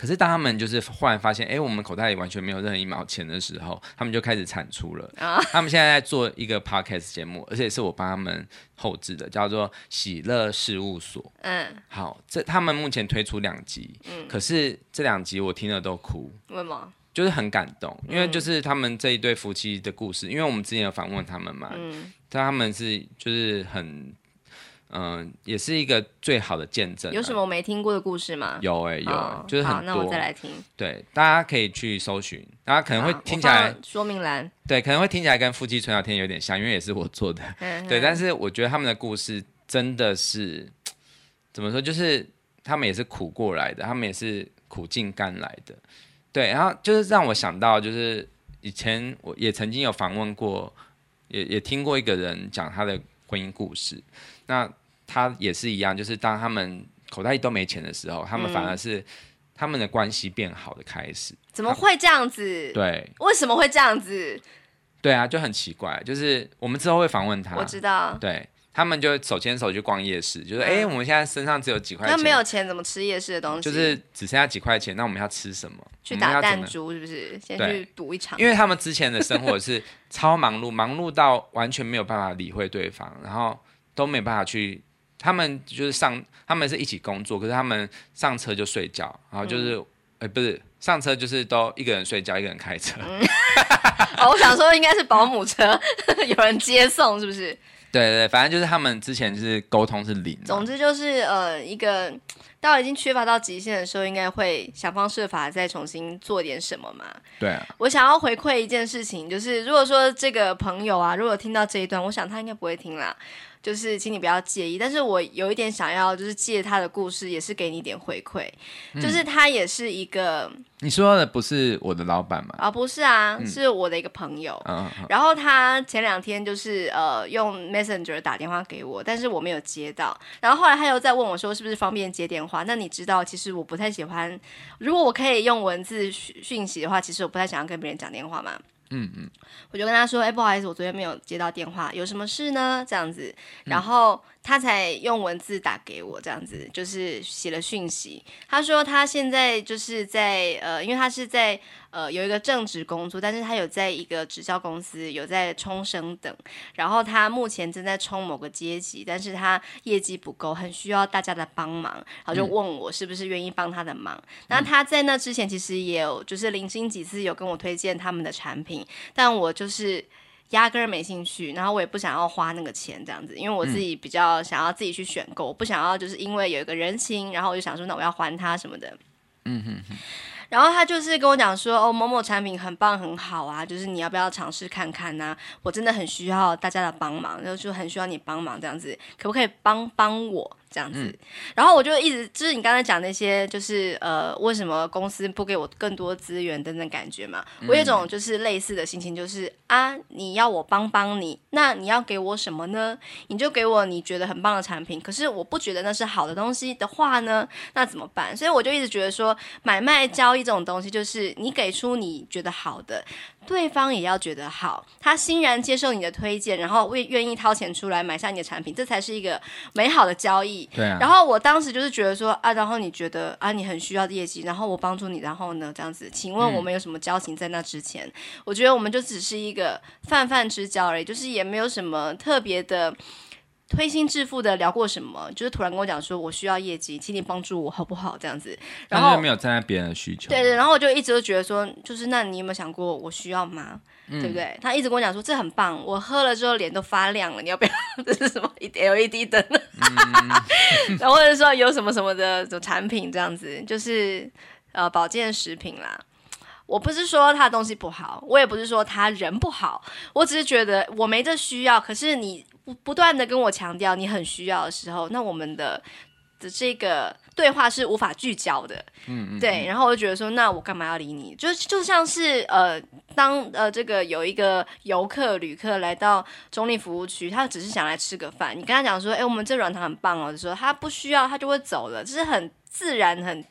可是当他们就是忽然发现，哎，我们口袋里完全没有任何一毛钱的时候，他们就开始产出了。啊，他们现在在做一个 podcast 节目，而且是我帮他们后置的，叫做《喜乐事务所》。嗯，好，这他们目前推出两集，嗯，可是这两集我听了都哭。为什么？就是很感动，因为就是他们这一对夫妻的故事，因为我们之前有访问他们嘛，嗯，但他们是就是很。嗯，也是一个最好的见证。有什么我没听过的故事吗？有哎、欸，有、欸，哦、就是很多。那我再来听。对，大家可以去搜寻，大家可能会听起来说明栏。对，可能会听起来跟夫妻纯聊天有点像，因为也是我做的。[LAUGHS] 嗯、对，但是我觉得他们的故事真的是怎么说？就是他们也是苦过来的，他们也是苦尽甘来的。对，然后就是让我想到，就是以前我也曾经有访问过，也也听过一个人讲他的婚姻故事。那他也是一样，就是当他们口袋里都没钱的时候，他们反而是他们的关系变好的开始。怎么会这样子？对，为什么会这样子？对啊，就很奇怪。就是我们之后会访问他，我知道。对。他们就手牵手去逛夜市，就是哎、嗯欸，我们现在身上只有几块钱，那没有钱怎么吃夜市的东西？就是只剩下几块钱，那我们要吃什么？去打弹珠是不是？先去赌一场。因为他们之前的生活是超忙碌，忙碌到完全没有办法理会对方，然后都没办法去。他们就是上，他们是一起工作，可是他们上车就睡觉，然后就是哎、嗯欸，不是上车就是都一个人睡觉，一个人开车。嗯、哦，我想说应该是保姆车，[LAUGHS] 有人接送是不是？对对，反正就是他们之前就是沟通是零。总之就是呃，一个到已经缺乏到极限的时候，应该会想方设法再重新做点什么嘛。对啊。我想要回馈一件事情，就是如果说这个朋友啊，如果听到这一段，我想他应该不会听啦。就是，请你不要介意，但是我有一点想要，就是借他的故事，也是给你一点回馈。嗯、就是他也是一个，你说的不是我的老板吗？啊，不是啊，嗯、是我的一个朋友。嗯、然后他前两天就是呃用 Messenger 打电话给我，但是我没有接到。然后后来他又在问我说，是不是方便接电话？那你知道，其实我不太喜欢，如果我可以用文字讯息的话，其实我不太想要跟别人讲电话嘛。嗯嗯，我就跟他说，哎、欸，不好意思，我昨天没有接到电话，有什么事呢？这样子，然后。他才用文字打给我，这样子就是写了讯息。他说他现在就是在呃，因为他是在呃有一个正职工作，但是他有在一个直销公司有在冲升等，然后他目前正在冲某个阶级，但是他业绩不够，很需要大家的帮忙，然后就问我是不是愿意帮他的忙。嗯、那他在那之前其实也有就是零星几次有跟我推荐他们的产品，但我就是。压根儿没兴趣，然后我也不想要花那个钱这样子，因为我自己比较想要自己去选购，我不想要就是因为有一个人情，然后我就想说那我要还他什么的。嗯哼哼。然后他就是跟我讲说，哦，某某产品很棒很好啊，就是你要不要尝试看看呢？啊？我真的很需要大家的帮忙，然后就很需要你帮忙这样子，可不可以帮帮我？这样子，嗯、然后我就一直就是你刚才讲那些，就是呃，为什么公司不给我更多资源等等感觉嘛？我有一种就是类似的心情，就是啊，你要我帮帮你，那你要给我什么呢？你就给我你觉得很棒的产品，可是我不觉得那是好的东西的话呢，那怎么办？所以我就一直觉得说，买卖交易这种东西，就是你给出你觉得好的。对方也要觉得好，他欣然接受你的推荐，然后为愿意掏钱出来买下你的产品，这才是一个美好的交易。对啊。然后我当时就是觉得说啊，然后你觉得啊，你很需要业绩，然后我帮助你，然后呢这样子，请问我们有什么交情在那之前？嗯、我觉得我们就只是一个泛泛之交而已，就是也没有什么特别的。推心置腹的聊过什么？就是突然跟我讲说，我需要业绩，请你帮助我好不好？这样子，然后没有站在别人的需求。对对，然后我就一直都觉得说，就是那你有没有想过我需要吗？嗯、对不对？他一直跟我讲说，这很棒，我喝了之后脸都发亮了，你要不要？[LAUGHS] 这是什么？LED 灯？嗯、[LAUGHS] 然后或者说有什么什么的这产品这样子，就是呃保健食品啦。我不是说他的东西不好，我也不是说他人不好，我只是觉得我没这需要。可是你不不断的跟我强调你很需要的时候，那我们的的这个对话是无法聚焦的。嗯嗯，对。然后我就觉得说，那我干嘛要理你？就就像是呃，当呃这个有一个游客旅客来到中立服务区，他只是想来吃个饭，你跟他讲说，哎，我们这软糖很棒哦，就说他不需要，他就会走了，这是很自然很。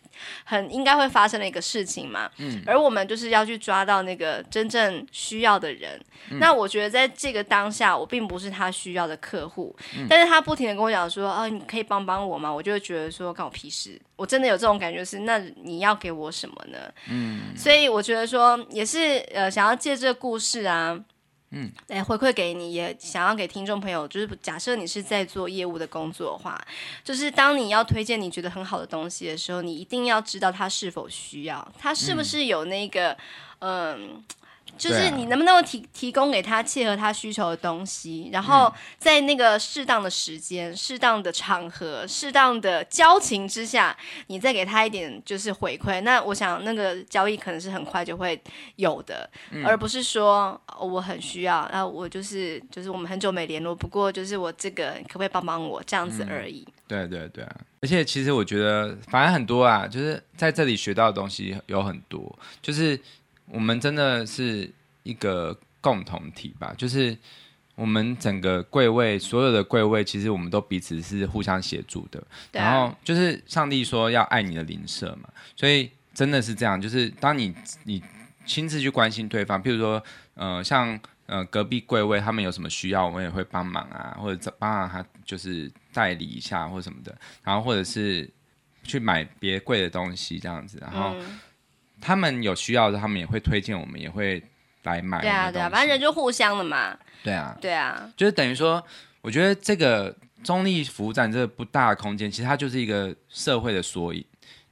很应该会发生的一个事情嘛，嗯，而我们就是要去抓到那个真正需要的人。嗯、那我觉得在这个当下，我并不是他需要的客户，嗯、但是他不停的跟我讲说，啊，你可以帮帮我吗？我就会觉得说，关我屁事。我真的有这种感觉是，那你要给我什么呢？嗯，所以我觉得说，也是呃，想要借这个故事啊。嗯，来回馈给你，也想要给听众朋友，就是假设你是在做业务的工作的话，就是当你要推荐你觉得很好的东西的时候，你一定要知道他是否需要，他是不是有那个，嗯。嗯就是你能不能提提供给他切合他需求的东西，然后在那个适当的时间、适当的场合、适当的交情之下，你再给他一点就是回馈。那我想那个交易可能是很快就会有的，嗯、而不是说我很需要，然后我就是就是我们很久没联络，不过就是我这个可不可以帮帮我这样子而已。嗯、对对对啊，而且其实我觉得反正很多啊，就是在这里学到的东西有很多，就是。我们真的是一个共同体吧，就是我们整个柜位所有的柜位，其实我们都彼此是互相协助的。啊、然后就是上帝说要爱你的邻舍嘛，所以真的是这样，就是当你你亲自去关心对方，譬如说，呃，像呃隔壁柜位他们有什么需要，我们也会帮忙啊，或者帮忙他就是代理一下或什么的，然后或者是去买别柜的东西这样子，然后。嗯他们有需要的，他们也会推荐我们，也会来买。对啊，对啊，反正人就互相的嘛。对啊，对啊，就是等于说，我觉得这个中立服务站这个不大的空间，其实它就是一个社会的缩影。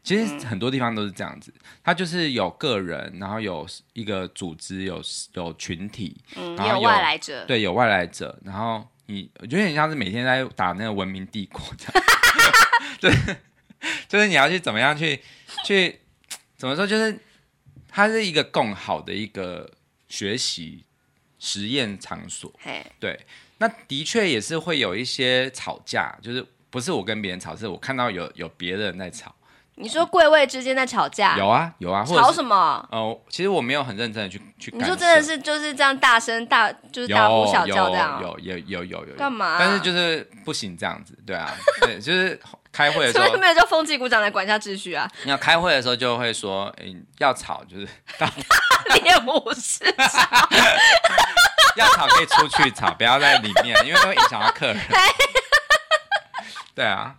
其实很多地方都是这样子，嗯、它就是有个人，然后有一个组织，有有群体，嗯，然后有，有外来者，对，有外来者，然后你，我觉得很像是每天在打那个文明帝国这样，[LAUGHS] 对，就是你要去怎么样去去。怎么说？就是它是一个更好的一个学习实验场所。嘿，对，那的确也是会有一些吵架，就是不是我跟别人吵，是我看到有有别人在吵。你说贵位之间在吵架？有啊，有啊。吵什么？哦、呃，其实我没有很认真的去去。你说真的是就是这样大声大就是大呼小叫这样？有有有有有。干嘛、啊？但是就是不行这样子，对啊，对，就是。开会的时候，没有叫风纪鼓掌来管一下秩序啊？你要开会的时候就会说，欸、要吵就是大练武士，[LAUGHS] 要吵可以出去吵，不要在里面，因为会影响到客人。[LAUGHS] 对啊，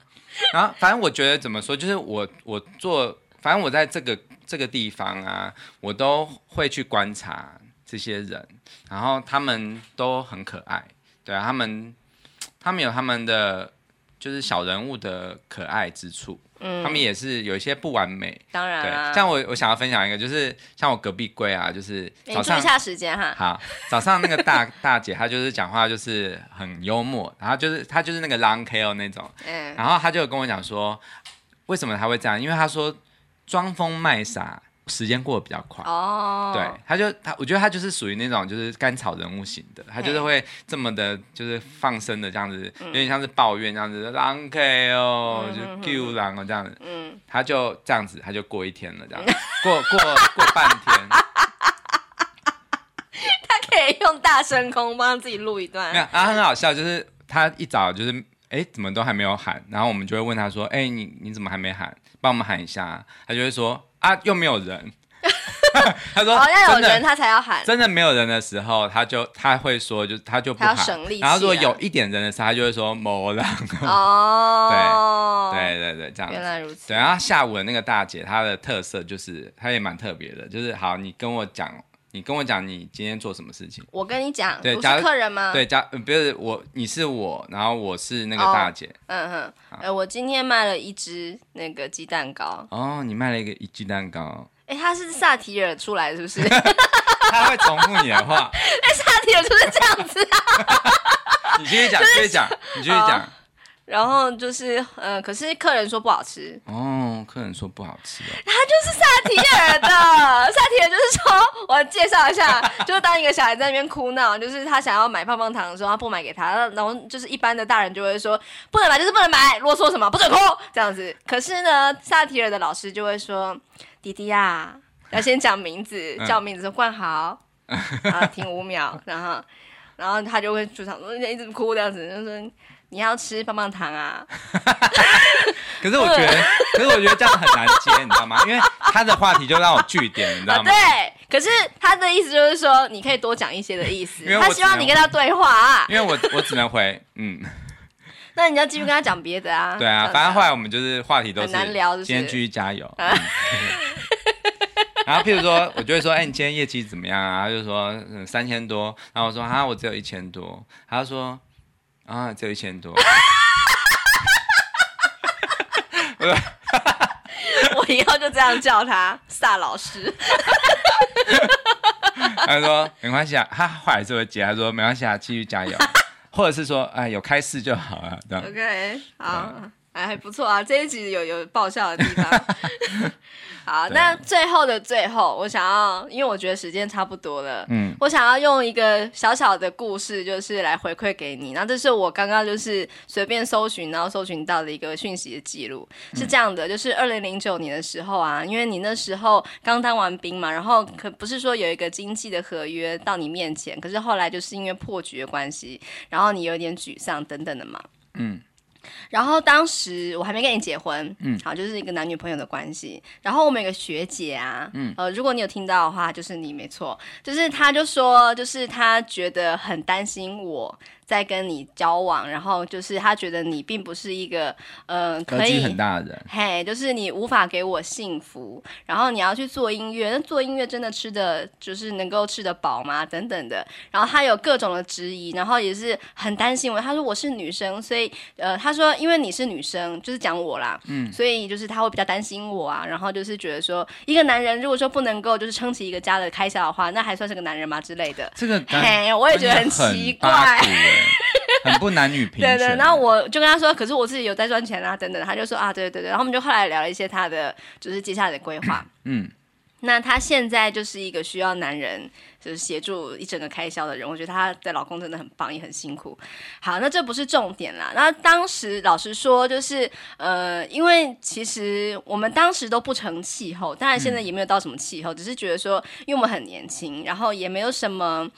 然后反正我觉得怎么说，就是我我做，反正我在这个这个地方啊，我都会去观察这些人，然后他们都很可爱，对啊，他们他们有他们的。就是小人物的可爱之处，嗯，他们也是有一些不完美，当然、啊，对。像我，我想要分享一个，就是像我隔壁柜啊，就是早上，意一下时间哈。好，早上那个大 [LAUGHS] 大姐，她就是讲话就是很幽默，然后就是她就是那个 long tail 那种，嗯，然后她就跟我讲说，为什么她会这样？因为她说装疯卖傻。时间过得比较快。哦，对，他就他，我觉得他就是属于那种就是甘草人物型的，他就是会这么的，就是放声的这样子，有点像是抱怨这样子，狼 K 哦，就 Q 狼哦这样子，嗯，他就这样子，他就过一天了，这样 [LAUGHS] 过过过半天，他可以用大声空帮自己录一段，没有，他很好笑，就是他一早就是哎怎么都还没有喊，然后我们就会问他说，哎你你怎么还没喊，帮我们喊一下，他就会说。啊，又没有人。[LAUGHS] 他说：“哦，要有人，他才要喊。真的没有人的时候，他就他会说，就他就不喊。然后如果有一点人的时候，他就会说某人。哦，[LAUGHS] 对对对对，这样子。原来如此。对，然后下午的那个大姐，她的特色就是，她也蛮特别的，就是好，你跟我讲，你跟我讲，你今天做什么事情？我跟你讲，对，是客人吗？对，假不是我，你是我，然后我是那个大姐。嗯哼，哎，我今天卖了一只那个鸡蛋糕。哦，你卖了一个一鸡蛋糕。”哎，他是萨提尔出来是不是？[LAUGHS] 他会重复你的话。[LAUGHS] 哎，萨提尔就是这样子啊。[LAUGHS] 你继续讲，继续讲，你继续讲。然后就是，呃，可是客人说不好吃。哦，客人说不好吃哦。[LAUGHS] 他就是萨提尔的，[LAUGHS] 萨提尔就是说，我介绍一下，[LAUGHS] 就是当一个小孩在那边哭闹，就是他想要买棒棒糖的时候，他不买给他，然后就是一般的大人就会说，不能买就是不能买，啰嗦什么，不准哭，这样子。可是呢，萨提尔的老师就会说。弟弟呀、啊，要先讲名字，叫名字说冠豪，然后停五秒，然后，然后他就会出场说一直哭这样子，就说你要吃棒棒糖啊。[LAUGHS] 可是我觉得，[LAUGHS] 可是我觉得这样很难接，你知道吗？因为他的话题就让我据点，你知道吗？[LAUGHS] 对，可是他的意思就是说，你可以多讲一些的意思。他希望你跟他对话啊。因为我我只能回嗯。那你要继续跟他讲别的啊？对啊，反正后来我们就是话题都是难聊，今天继续加油。然后譬如说，我就会说，哎，你今天业绩怎么样啊？他就说嗯三千多。然后我说，啊，我只有一千多。他就说，啊，只有一千多。我以后就这样叫他萨老师。[LAUGHS] 他说没关系啊，他后来就会接，他说没关系啊，继续加油。[LAUGHS] 或者是说，哎，有开市就好了，这样。OK，好，哎还不错啊，这一集有有爆笑的地方。好，那最后的最后，我想要，因为我觉得时间差不多了，嗯，我想要用一个小小的故事，就是来回馈给你。那这是我刚刚就是随便搜寻，然后搜寻到的一个讯息的记录，是这样的，就是二零零九年的时候啊，因为你那时候刚当完兵嘛，然后可不是说有一个经济的合约到你面前，可是后来就是因为破局的关系，然后你有点沮丧等等的嘛，嗯。然后当时我还没跟你结婚，嗯，好，就是一个男女朋友的关系。然后我们有个学姐啊，嗯，呃，如果你有听到的话，就是你没错，就是她就说，就是她觉得很担心我。在跟你交往，然后就是他觉得你并不是一个，嗯、呃，可以很大的人，嘿，就是你无法给我幸福，然后你要去做音乐，那做音乐真的吃的就是能够吃得饱吗？等等的，然后他有各种的质疑，然后也是很担心我。他说我是女生，所以呃，他说因为你是女生，就是讲我啦，嗯，所以就是他会比较担心我啊，然后就是觉得说一个男人如果说不能够就是撑起一个家的开销的话，那还算是个男人吗之类的？这个嘿，我也觉得很奇怪。很不男女平权。对对，然后我就跟他说，可是我自己有在赚钱啊，等等。他就说啊，对对对。然后我们就后来聊了一些他的，就是接下来的规划。嗯，那她现在就是一个需要男人就是协助一整个开销的人。我觉得她的老公真的很棒，也很辛苦。好，那这不是重点啦。那当时老实说，就是呃，因为其实我们当时都不成气候，当然现在也没有到什么气候，嗯、只是觉得说，因为我们很年轻，然后也没有什么。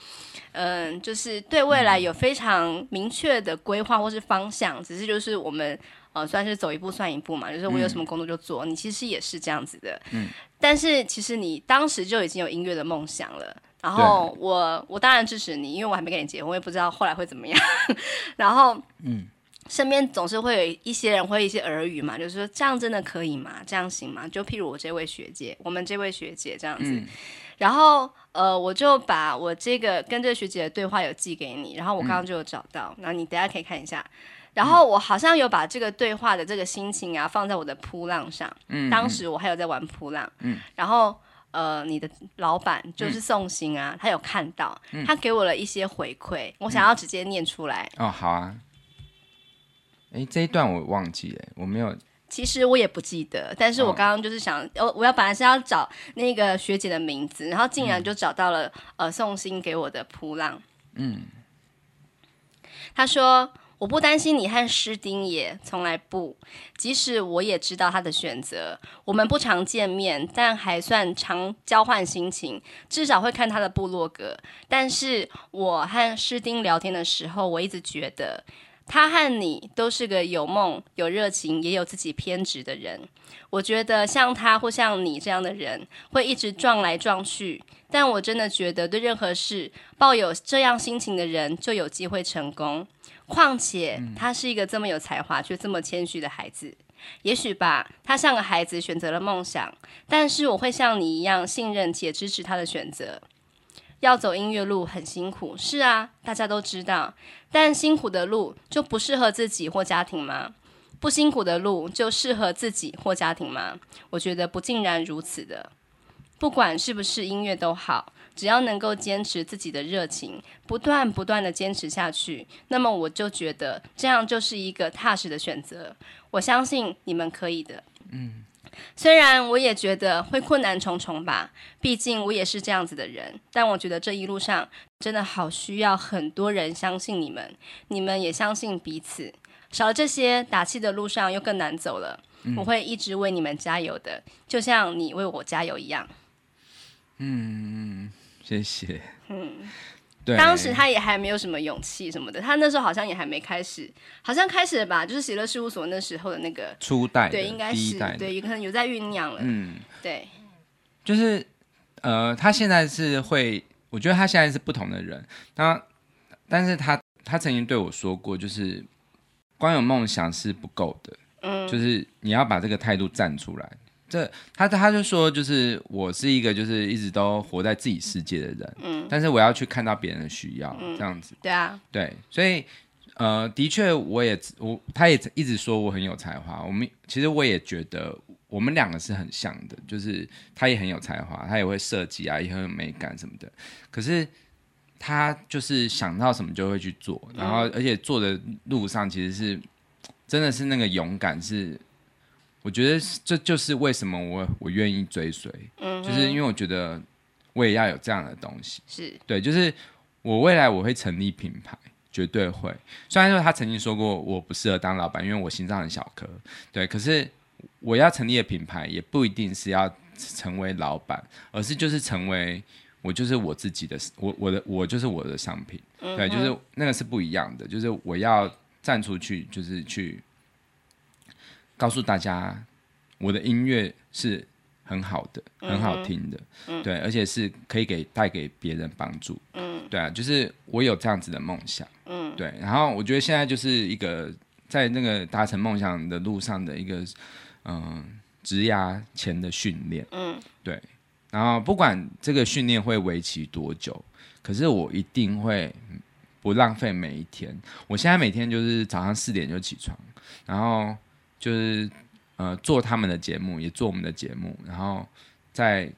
嗯，就是对未来有非常明确的规划或是方向，只是就是我们呃算是走一步算一步嘛，就是我有什么工作就做。嗯、你其实也是这样子的，嗯。但是其实你当时就已经有音乐的梦想了，然后我我当然支持你，因为我还没跟你结婚，我也不知道后来会怎么样。[LAUGHS] 然后嗯，身边总是会有一些人会一些耳语嘛，就是说这样真的可以吗？这样行吗？就譬如我这位学姐，我们这位学姐这样子，嗯、然后。呃，我就把我这个跟这个学姐的对话有寄给你，然后我刚刚就有找到，然后、你等下可以看一下。然后我好像有把这个对话的这个心情啊放在我的扑浪上，嗯，当时我还有在玩扑浪，嗯，然后呃，你的老板就是宋鑫啊，嗯、他有看到，他给我了一些回馈，嗯、我想要直接念出来。哦，好啊。哎，这一段我忘记了，我没有。其实我也不记得，但是我刚刚就是想，我、哦、我要本来是要找那个学姐的名字，然后竟然就找到了、嗯、呃宋鑫给我的扑浪。嗯，他说我不担心你和诗丁也从来不，即使我也知道他的选择，我们不常见面，但还算常交换心情，至少会看他的部落格。但是我和诗丁聊天的时候，我一直觉得。他和你都是个有梦、有热情，也有自己偏执的人。我觉得像他或像你这样的人，会一直撞来撞去。但我真的觉得，对任何事抱有这样心情的人，就有机会成功。况且，他是一个这么有才华却这么谦虚的孩子。也许吧，他像个孩子选择了梦想，但是我会像你一样信任且支持他的选择。要走音乐路很辛苦，是啊，大家都知道。但辛苦的路就不适合自己或家庭吗？不辛苦的路就适合自己或家庭吗？我觉得不尽然如此的。不管是不是音乐都好，只要能够坚持自己的热情，不断不断的坚持下去，那么我就觉得这样就是一个踏实的选择。我相信你们可以的。嗯。虽然我也觉得会困难重重吧，毕竟我也是这样子的人。但我觉得这一路上真的好需要很多人相信你们，你们也相信彼此。少了这些，打气的路上又更难走了。嗯、我会一直为你们加油的，就像你为我加油一样。嗯，谢谢。嗯。对。当时他也还没有什么勇气什么的，他那时候好像也还没开始，好像开始了吧，就是喜乐事务所那时候的那个初代，对，应该是对，有可能有在酝酿了，嗯，对，就是呃，他现在是会，我觉得他现在是不同的人，他，但是他他曾经对我说过，就是光有梦想是不够的，嗯，就是你要把这个态度站出来。这他他就说，就是我是一个就是一直都活在自己世界的人，嗯，但是我要去看到别人的需要，嗯、这样子，对啊，对，所以呃，的确，我也我他也一直说我很有才华，我们其实我也觉得我们两个是很像的，就是他也很有才华，他也会设计啊，也很有美感什么的，可是他就是想到什么就会去做，然后而且做的路上其实是。真的是那个勇敢是，我觉得这就是为什么我我愿意追随，嗯，就是因为我觉得我也要有这样的东西，是对，就是我未来我会成立品牌，绝对会。虽然说他曾经说过我不适合当老板，因为我心脏很小颗，对，可是我要成立的品牌也不一定是要成为老板，而是就是成为。我就是我自己的，我我的我就是我的商品，嗯、对，就是那个是不一样的，就是我要站出去，就是去告诉大家，我的音乐是很好的，嗯、很好听的，嗯、对，而且是可以给带给别人帮助，嗯，对啊，就是我有这样子的梦想，嗯，对，然后我觉得现在就是一个在那个达成梦想的路上的一个，嗯、呃，职涯前的训练，嗯，对。然后不管这个训练会为期多久，可是我一定会不浪费每一天。我现在每天就是早上四点就起床，然后就是呃做他们的节目，也做我们的节目，然后再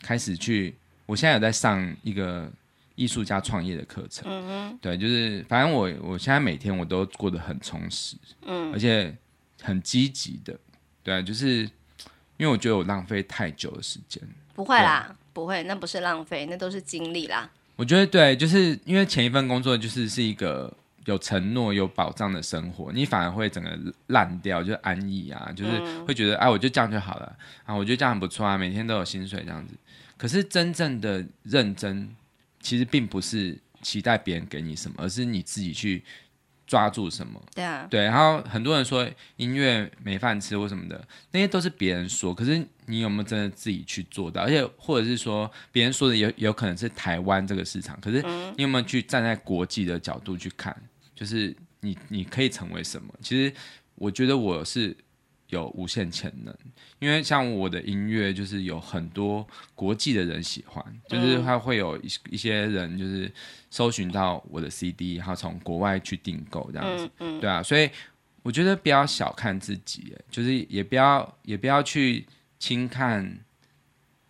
开始去。我现在有在上一个艺术家创业的课程，嗯哼，对，就是反正我我现在每天我都过得很充实，嗯，而且很积极的，对，就是因为我觉得我浪费太久的时间。不会啦，不会，那不是浪费，那都是精力啦。我觉得对，就是因为前一份工作就是是一个有承诺、有保障的生活，你反而会整个烂掉，就是安逸啊，就是会觉得啊，我就这样就好了啊，我觉得这样很不错啊，每天都有薪水这样子。可是真正的认真，其实并不是期待别人给你什么，而是你自己去。抓住什么？对啊，对，然后很多人说音乐没饭吃或什么的，那些都是别人说。可是你有没有真的自己去做到？而且或者是说别人说的有有可能是台湾这个市场，可是你有没有去站在国际的角度去看？就是你你可以成为什么？其实我觉得我是。有无限潜能，因为像我的音乐，就是有很多国际的人喜欢，就是他会有一一些人就是搜寻到我的 CD，然后从国外去订购这样子，嗯嗯、对啊，所以我觉得不要小看自己，就是也不要也不要去轻看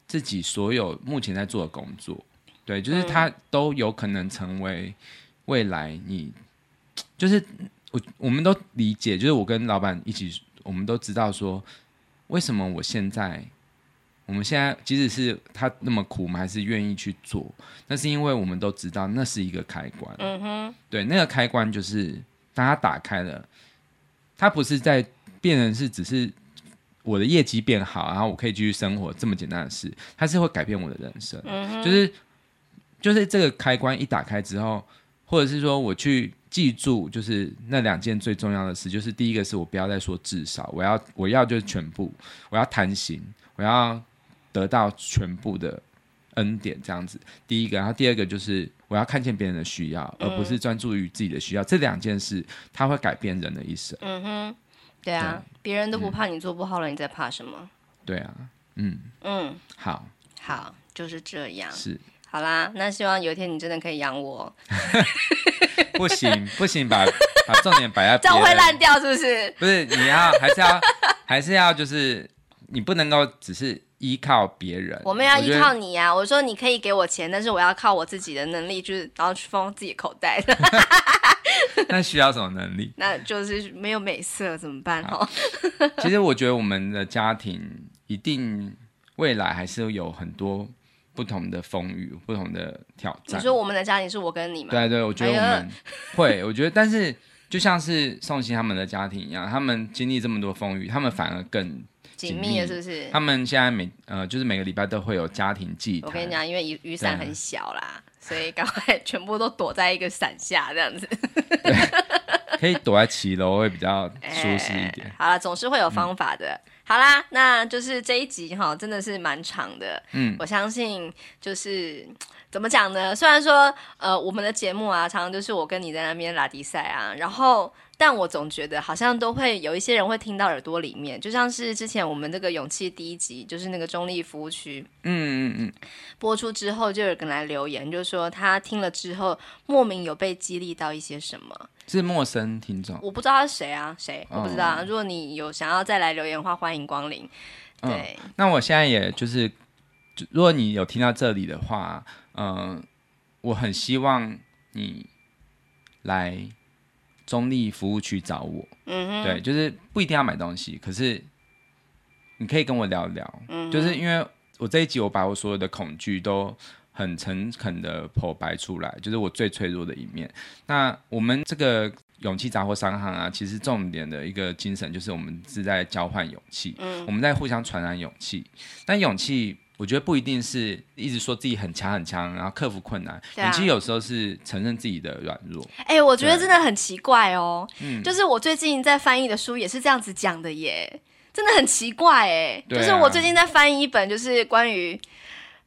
自己所有目前在做的工作，对，就是他都有可能成为未来你，就是我我们都理解，就是我跟老板一起。我们都知道说，为什么我现在，我们现在即使是他那么苦，我们还是愿意去做。那是因为我们都知道，那是一个开关。嗯哼，对，那个开关就是当他打开了，他不是在变成是只是我的业绩变好，然后我可以继续生活这么简单的事，它是会改变我的人生。嗯，就是就是这个开关一打开之后，或者是说我去。记住，就是那两件最重要的事，就是第一个是我不要再说至少，我要我要就是全部，我要贪心，我要得到全部的恩典这样子。第一个，然后第二个就是我要看见别人的需要，而不是专注于自己的需要。嗯、这两件事，它会改变人的一生。嗯哼，对啊，别人都不怕你做不好了，嗯、你在怕什么？对啊，嗯嗯，好，好，就是这样。是，好啦，那希望有一天你真的可以养我。[LAUGHS] 不行 [LAUGHS] 不行，把把重点摆在这样会烂掉，是不是？不是，你要还是要还是要，[LAUGHS] 就是你不能够只是依靠别人。我们要依靠你呀、啊！我，我说你可以给我钱，但是我要靠我自己的能力，就是然后去放自己口袋。那需要什么能力？那就是没有美色怎么办？哦，其实我觉得我们的家庭一定未来还是有很多。不同的风雨，不同的挑战。你说我们的家庭是我跟你吗？对对，我觉得我们会，我觉得，但是就像是宋茜他们的家庭一样，他们经历这么多风雨，他们反而更紧密了，是不是？他们现在每呃，就是每个礼拜都会有家庭祭坛。我跟你讲，因为雨雨伞很小啦，所以赶快全部都躲在一个伞下，这样子。可以躲在骑楼会比较舒适一点。欸、[LAUGHS] 好了，总是会有方法的。嗯好啦，那就是这一集哈，真的是蛮长的。嗯，我相信就是怎么讲呢？虽然说呃，我们的节目啊，常常就是我跟你在那边拉迪赛啊，然后，但我总觉得好像都会有一些人会听到耳朵里面，就像是之前我们这个勇气第一集，就是那个中立服务区，嗯嗯嗯，播出之后就有人来留言，就是说他听了之后莫名有被激励到一些什么。是陌生听众，我不知道他是谁啊，谁我不知道。如果你有想要再来留言的话，欢迎光临。对、嗯，那我现在也就是，如果你有听到这里的话，嗯、呃，我很希望你来。中立服务区找我。嗯哼，对，就是不一定要买东西，可是你可以跟我聊聊。嗯，就是因为我这一集我把我所有的恐惧都很诚恳的剖白出来，就是我最脆弱的一面。那我们这个勇气杂货商行啊，其实重点的一个精神就是我们是在交换勇气，嗯，我们在互相传染勇气。但勇气，我觉得不一定是一直说自己很强很强，然后克服困难。勇气有时候是承认自己的软弱。哎、欸，我觉得真的很奇怪哦。嗯，就是我最近在翻译的书也是这样子讲的耶，真的很奇怪哎。啊、就是我最近在翻译一本，就是关于。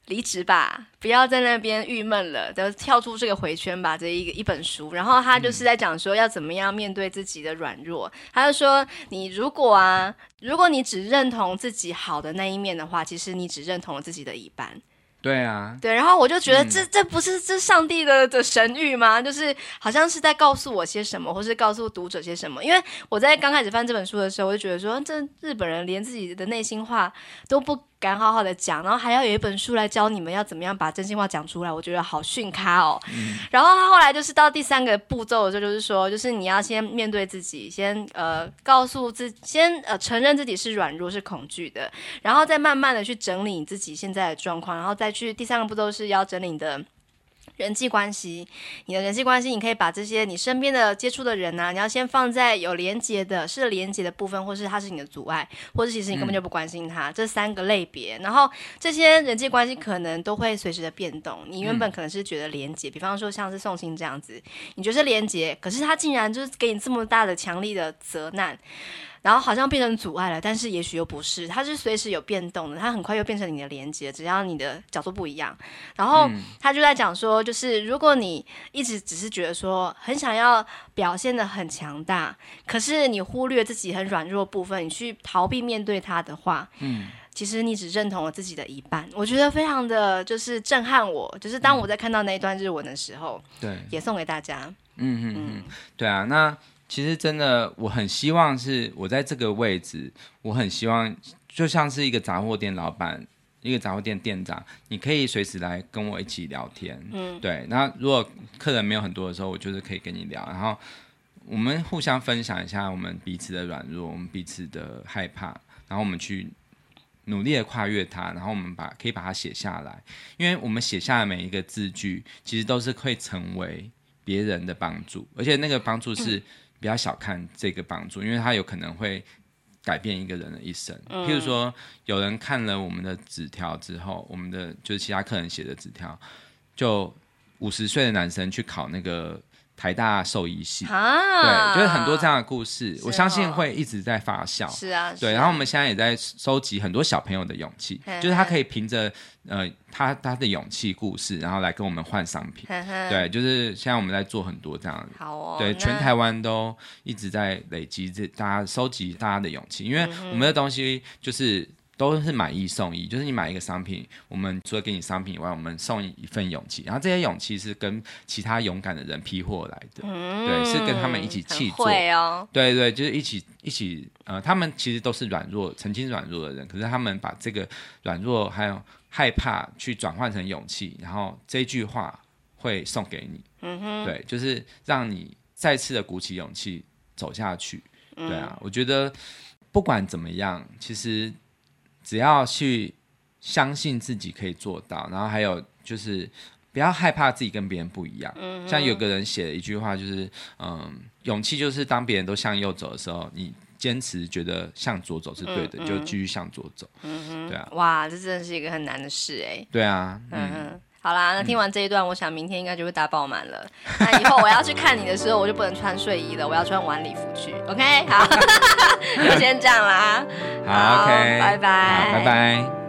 离职吧，不要在那边郁闷了，就跳出这个回圈吧。这一个一本书，然后他就是在讲说要怎么样面对自己的软弱。他就说，你如果啊，如果你只认同自己好的那一面的话，其实你只认同了自己的一半。对啊，对，然后我就觉得这、这不是这上帝的的神谕吗？就是好像是在告诉我些什么，或是告诉读者些什么。因为我在刚开始翻这本书的时候，我就觉得说，这日本人连自己的内心话都不敢好好的讲，然后还要有一本书来教你们要怎么样把真心话讲出来，我觉得好逊咖哦。嗯、然后他后来就是到第三个步骤的时候，就是说，就是你要先面对自己，先呃告诉自己，先呃承认自己是软弱是恐惧的，然后再慢慢的去整理你自己现在的状况，然后再去第三个步骤是要整理你的。人际关系，你的人际关系，你可以把这些你身边的接触的人呐、啊，你要先放在有连接的，是连接的部分，或是他是你的阻碍，或者其实你根本就不关心他，嗯、这三个类别。然后这些人际关系可能都会随时的变动。你原本可能是觉得连接，嗯、比方说像是宋心这样子，你觉得是连接，可是他竟然就是给你这么大的强力的责难。然后好像变成阻碍了，但是也许又不是，它是随时有变动的，它很快又变成你的连接，只要你的角度不一样。然后他就在讲说，就是如果你一直只是觉得说很想要表现的很强大，可是你忽略自己很软弱的部分，你去逃避面对它的话，嗯，其实你只认同了自己的一半。我觉得非常的就是震撼我，就是当我在看到那一段日文的时候，对，也送给大家。嗯嗯嗯，对啊，那。其实真的，我很希望是我在这个位置，我很希望就像是一个杂货店老板，一个杂货店店长，你可以随时来跟我一起聊天，嗯，对。那如果客人没有很多的时候，我就是可以跟你聊，然后我们互相分享一下我们彼此的软弱，我们彼此的害怕，然后我们去努力的跨越它，然后我们把可以把它写下来，因为我们写下的每一个字句，其实都是会成为别人的帮助，而且那个帮助是。嗯不要小看这个帮助，因为它有可能会改变一个人的一生。嗯、譬如说，有人看了我们的纸条之后，我们的就是其他客人写的纸条，就五十岁的男生去考那个。台大兽医系，啊、对，就是很多这样的故事，哦、我相信会一直在发酵。是啊，对。啊、然后我们现在也在收集很多小朋友的勇气，嘿嘿就是他可以凭着呃他他的勇气故事，然后来跟我们换商品。对，就是现在我们在做很多这样的。好哦。对，全台湾都一直在累积这大家收集大家的勇气，因为我们的东西就是。都是买一送一，就是你买一个商品，我们除了给你商品以外，我们送一份勇气，然后这些勇气是跟其他勇敢的人批货来的，嗯、对，是跟他们一起去做，哦、对对，就是一起一起，呃，他们其实都是软弱，曾经软弱的人，可是他们把这个软弱还有害怕去转换成勇气，然后这句话会送给你，嗯哼，对，就是让你再次的鼓起勇气走下去，对啊，嗯、我觉得不管怎么样，其实。只要去相信自己可以做到，然后还有就是不要害怕自己跟别人不一样。嗯，像有个人写了一句话，就是嗯，勇气就是当别人都向右走的时候，你坚持觉得向左走是对的，嗯嗯就继续向左走。嗯哼，对啊，哇，这真的是一个很难的事哎。对啊，嗯。嗯好啦，那听完这一段，嗯、我想明天应该就会大爆满了。[LAUGHS] 那以后我要去看你的时候，我就不能穿睡衣了，我要穿晚礼服去。OK，好，[LAUGHS] 就先这样啦。好，好，OK，拜拜，拜拜。